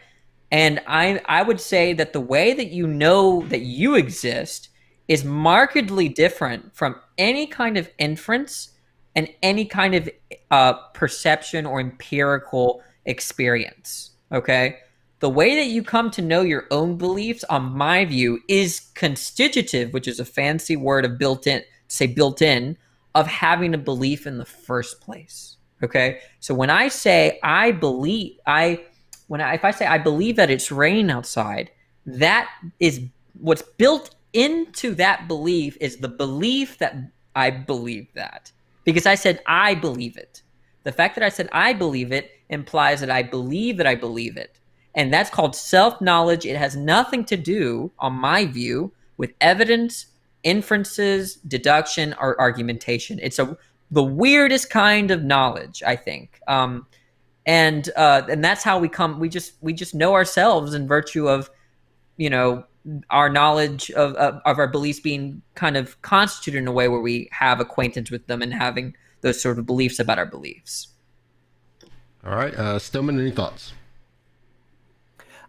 And I I would say that the way that you know that you exist is markedly different from any kind of inference and any kind of uh, perception or empirical experience. Okay. The way that you come to know your own beliefs, on my view, is constitutive, which is a fancy word of built in, say built in, of having a belief in the first place. Okay. So when I say I believe, I, when I, if I say I believe that it's raining outside, that is what's built into that belief is the belief that I believe that because I said I believe it. The fact that I said I believe it implies that I believe that I believe it. And that's called self knowledge. It has nothing to do, on my view, with evidence, inferences, deduction, or argumentation. It's a the weirdest kind of knowledge, I think. Um, and uh, and that's how we come. We just we just know ourselves in virtue of, you know, our knowledge of, of of our beliefs being kind of constituted in a way where we have acquaintance with them and having those sort of beliefs about our beliefs. All right. Uh, Stillman, any thoughts?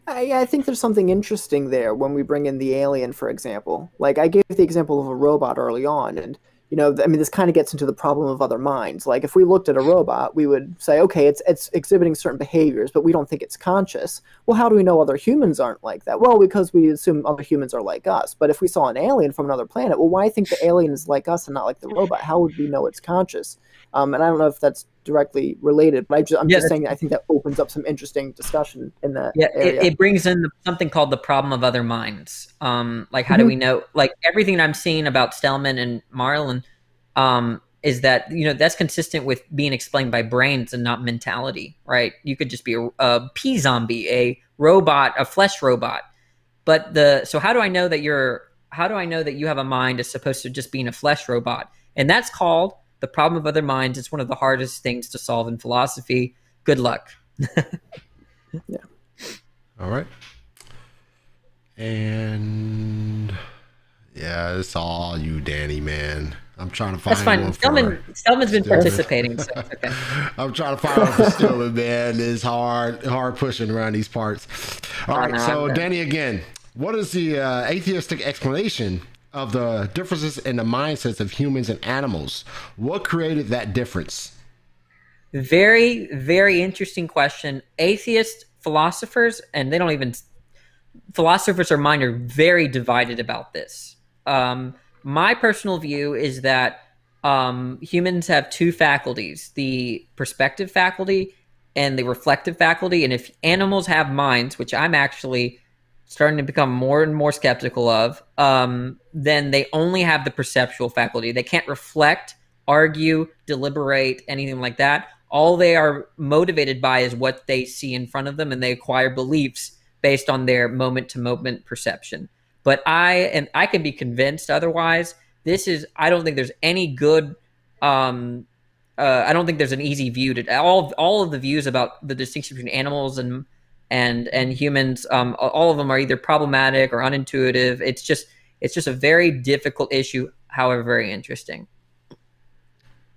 I, I think there's something interesting there when we bring in the alien, for example. Like I gave the example of a robot early on, and you know, I mean, this kind of gets into the problem of other minds. Like if we looked at a robot, we would say, okay, it's it's exhibiting certain behaviors, but we don't think it's conscious. Well, how do we know other humans aren't like that? Well, because we assume other humans are like us. But if we saw an alien from another planet, well, why think the alien is like us and not like the robot? How would we know it's conscious? Um, and I don't know if that's directly related, but I just, I'm Yeah, just saying I think that opens up some interesting discussion in that Yeah, it, it brings in something called the problem of other minds. Um, like, how do Mhm. we know? Like, everything I'm seeing about Stelman and Marlon um, is that you know that's consistent with being explained by brains and not mentality, right? You could just be a, a p-zombie, a robot, a flesh robot. But the so how do I know that you're? How do I know that you have a mind as opposed to just being a flesh robot? And that's called the problem of other minds. It's one of the hardest things to solve in philosophy. Good luck. <laughs> Yeah. All right. And yeah, it's all you, Danny, man. I'm trying to find That's fine. one for Stelman, Stelman's been Stillman. participating, so okay. <laughs> I'm trying to find one for Stillman, man. It's hard, hard pushing around these parts. All right, know, so I'm- Danny, again, what is the uh, atheistic explanation of the differences in the mindsets of humans and animals? What created that difference? Very, very interesting question. Atheist philosophers, and they don't even philosophers of mind are very divided about this. Um, my personal view is that um, humans have two faculties: the perspective faculty and the reflective faculty. And if animals have minds, which I'm actually starting to become more and more skeptical of, um, then they only have the perceptual faculty. They can't reflect, argue, deliberate, anything like that. All they are motivated by is what they see in front of them, and they acquire beliefs based on their moment to moment perception. But I and I can be convinced otherwise. This is I don't think there's any good um uh, I don't think there's an easy view to all all of the views about the distinction between animals and and and humans, um, all of them are either problematic or unintuitive. It's just it's just a very difficult issue, however, very interesting.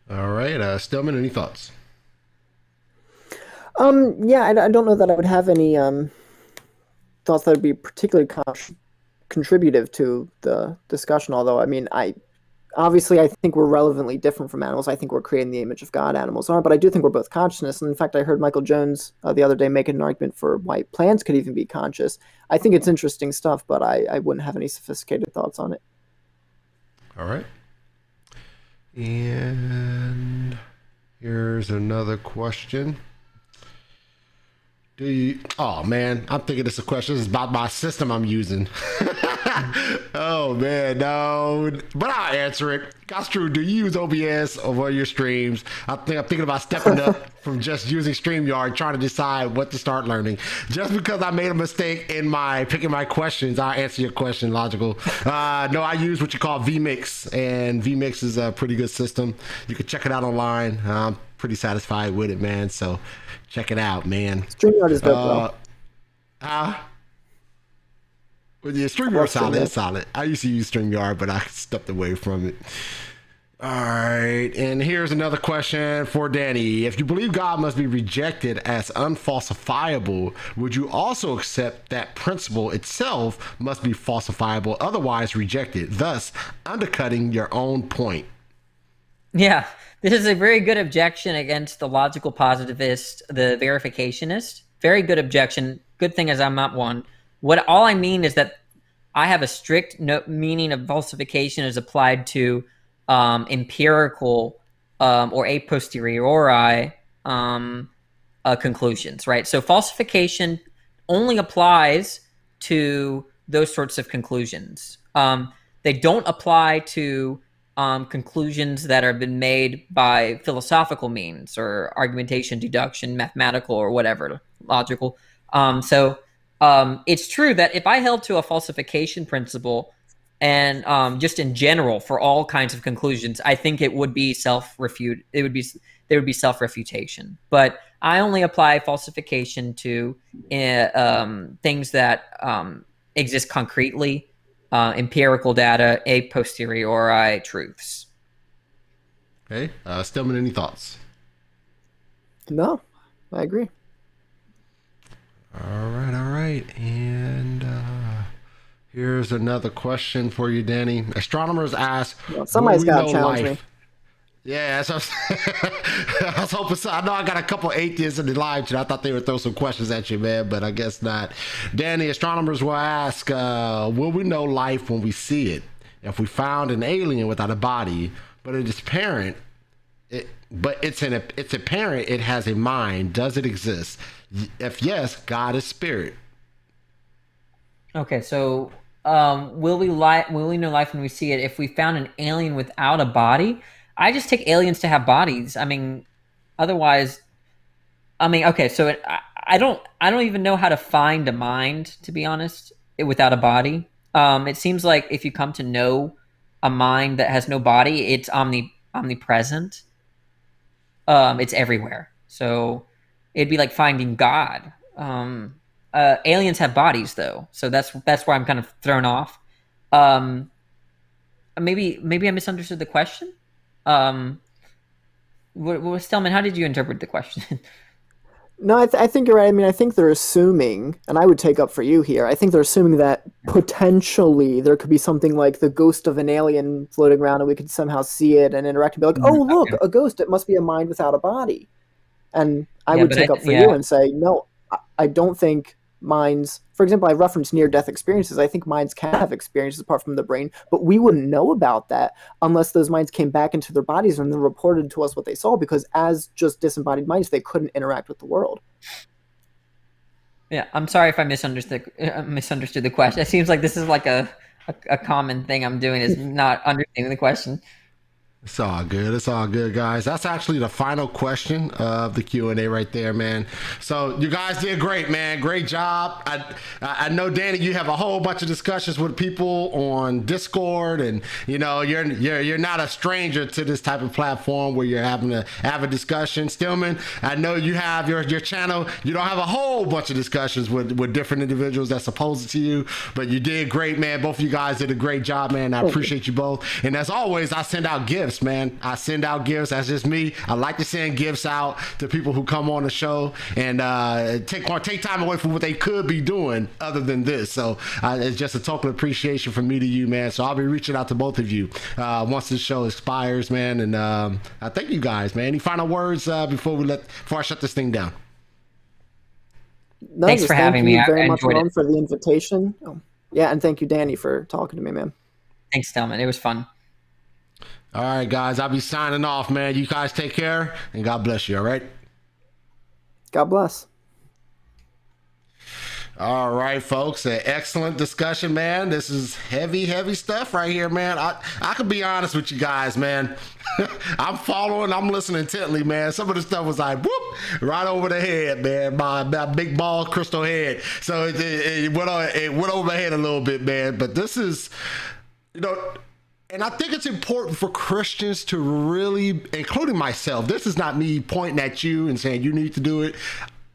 All right, uh, Stillman, any thoughts? Um, yeah, I, I, don't know that I would have any um, thoughts that would be particularly con- contributive to the discussion. Although, I mean, I obviously I think we're relevantly different from animals. I think we're creating the image of God. Animals are, but I do think we're both consciousness. And in fact, I heard Michael Jones uh, the other day make an argument for why plants could even be conscious. I think it's interesting stuff, but I, I wouldn't have any sophisticated thoughts on it. All right. And here's another question. Do you? Oh man, I'm thinking this is a question. This is about my system I'm using. <laughs> oh man, no, but I'll answer it. That's true. Do you use OBS over your streams? I think I'm thinking about stepping up <laughs> from just using StreamYard, trying to decide what to start learning. Just because I made a mistake in my picking my questions, I'll answer your question. Logical. Uh, no, I use what you call vMix, and vMix is a pretty good system. You can check it out online. I'm pretty satisfied with it, man. So Check it out, man. StreamYard is dope, uh, uh, well, yeah, StreamYard solid. That's solid. I used to use StreamYard, but I stepped away from it. All right, and here's another question for Danny. If you believe God must be rejected as unfalsifiable, would you also accept that principle itself must be falsifiable, otherwise rejected, thus undercutting your own point? Yeah, this is a very good objection against the logical positivist, the verificationist. Very good objection. Good thing is I'm not one. What all I mean is that I have a strict no, meaning of falsification is applied to um, empirical um, or a posteriori um, uh, conclusions, right? So falsification only applies to those sorts of conclusions. Um, they don't apply to um, conclusions that have been made by philosophical means or argumentation, deduction, mathematical, or whatever, logical. Um, so um, it's true that if I held to a falsification principle and um, just in general for all kinds of conclusions, I think it would be self refute. It would be there would be self refutation. But I only apply falsification to uh, things that um, exist concretely uh, empirical data, a posteriori truths. Okay, uh, Stillman, any thoughts? No, I agree. All right, all right, and uh, here's another question for you, Danny. Astronomers ask, well, "Somebody's got to challenge life? me." Yeah, <laughs> I was hoping so. I know I got a couple atheists in the live chat. I thought they would throw some questions at you, man, but I guess not. Danny, astronomers will ask, uh, will we know life when we see it? If we found an alien without a body, but it is apparent, it, but it's an it's apparent it has a mind. Does it exist? If yes, God is spirit. Okay, so um, will we li- will we know life when we see it? If we found an alien without a body, I just take aliens to have bodies. I mean, otherwise, I mean, okay, so it, I, I, don't, I don't even know how to find a mind, to be honest, it, without a body. Um, it seems like if you come to know a mind that has no body, it's omni omnipresent. Um, it's everywhere. So it'd be like finding God. Um, uh, aliens have bodies though, so that's that's where I'm kind of thrown off. Um, maybe maybe I misunderstood the question. Um, what, Stillman, how did you interpret the question? <laughs> No, I, th- I, think you're right. I mean, I think they're assuming, and I would take up for you here. I think they're assuming that potentially there could be something like the ghost of an alien floating around, and we could somehow see it and interact and be like, "Oh, mm-hmm. look, a ghost! It must be a mind without a body." And I yeah, would take I, up for yeah. you and say, "No, I, I don't think minds for example i referenced near death experiences. I think minds can have experiences apart from the brain but we wouldn't know about that unless those minds came back into their bodies and then reported to us what they saw because as just disembodied minds they couldn't interact with the world. Yeah i'm sorry if i misunderstood uh, misunderstood the question. It seems like this is like a, a, a common thing i'm doing is not understanding the question It's all good. It's all good, guys. That's actually the final question of the Q and A right there, man. So you guys did great, man. Great job. I I know, Danny, you have a whole bunch of discussions with people on Discord, and you know you're you're you're not a stranger to this type of platform where you're having to have a discussion. Stillman, I know you have your your channel. You don't have a whole bunch of discussions with with different individuals that's opposed to you, but you did great, man. Both of you guys did a great job, man. I appreciate you both. And as always, I send out gifts gifts, man. I send out gifts. That's just me. I like to send gifts out to people who come on the show and uh, take or take time away from what they could be doing other than this. So uh, it's just a token of appreciation from me to you, man. So I'll be reaching out to both of you uh, once this show expires, man. And um, I thank you guys, man. Any final words uh, before we let before I shut this thing down? No, Thanks for having me. Thank you very I much, Ron, for the invitation. Oh, yeah, and thank you, Danny, for talking to me, man. Thanks, Stillman. It was fun. All right, guys, I'll be signing off, man. You guys take care and God bless you, all right? God bless. All right, folks. An excellent discussion, man. This is heavy, heavy stuff right here, man. I, I could be honest with you guys, man. <laughs> I'm following, I'm listening intently, man. Some of the stuff was like, whoop, right over the head, man. My, my big ball crystal head. So it, it, it went on, it went over my head a little bit, man. But this is, you know, and I think it's important for Christians to really, including myself, this is not me pointing at you and saying you need to do it.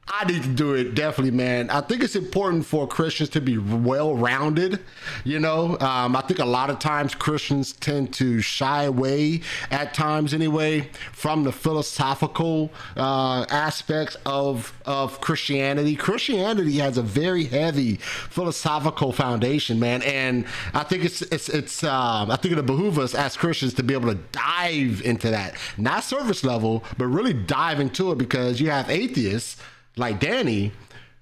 I need to do it definitely, man. I think it's important for Christians to be well rounded. You know, um, I think a lot of times Christians tend to shy away at times, anyway, from the philosophical uh, aspects of of Christianity. Christianity has a very heavy philosophical foundation, man, and I think it's it's it's um, I think it behooves us as Christians to be able to dive into that, not service level, but really dive into it because you have atheists like Danny,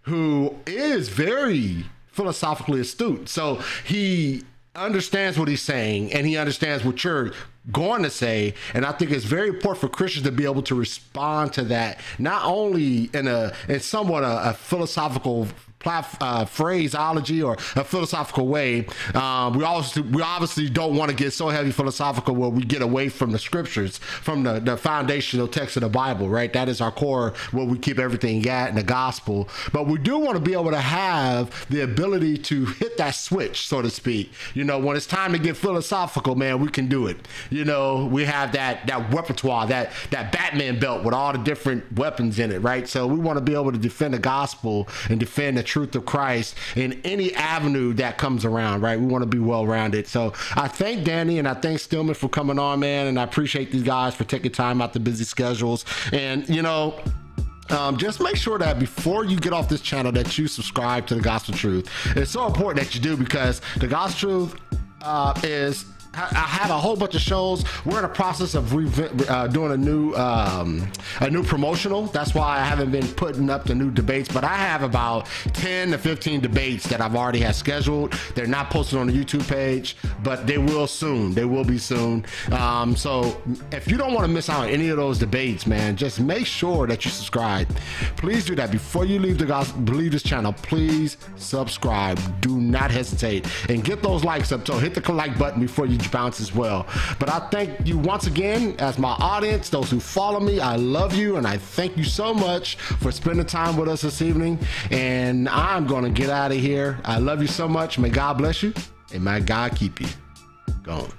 who is very philosophically astute. So he understands what he's saying and he understands what you're going to say and i think it's very important for christians to be able to respond to that not only in a in somewhat a, a philosophical uh, phraseology or a philosophical way. Um, we obviously we obviously don't want to get so heavy philosophical where we get away from the scriptures, from the, the foundational text of the Bible, right? That is our core where we keep everything at in the gospel. But we do want to be able to have the ability to hit that switch, so to speak. You know, when it's time to get philosophical, man, we can do it. You know, we have that that repertoire, that that Batman belt with all the different weapons in it, right? So we want to be able to defend the gospel and defend the truth of Christ in any avenue that comes around, right? We want to be well rounded. So I thank Danny and I thank Stillman for coming on, man. And I appreciate these guys for taking time out the busy schedules. And, you know, um, just make sure that before you get off this channel that you subscribe to the gospel truth it's so important that you do because the gospel truth uh, is I have a whole bunch of shows. We're in the process of uh, doing a new um, a new promotional. That's why I haven't been putting up the new debates. But I have about 10 to 15 debates that I've already had scheduled. They're not posted on the YouTube page, but they will soon. They will be soon. Um, so if you don't want to miss out on any of those debates, man, just make sure that you subscribe. Please do that before you leave the gospel, leave this channel. Please subscribe. Do not hesitate and get those likes up. So hit the like button before you bounce as well. But I thank you once again as my audience, those who follow me. I love you and I thank you so much for spending time with us this evening. And I'm going to get out of here. I love you so much. May God bless you and may God keep you. Gone.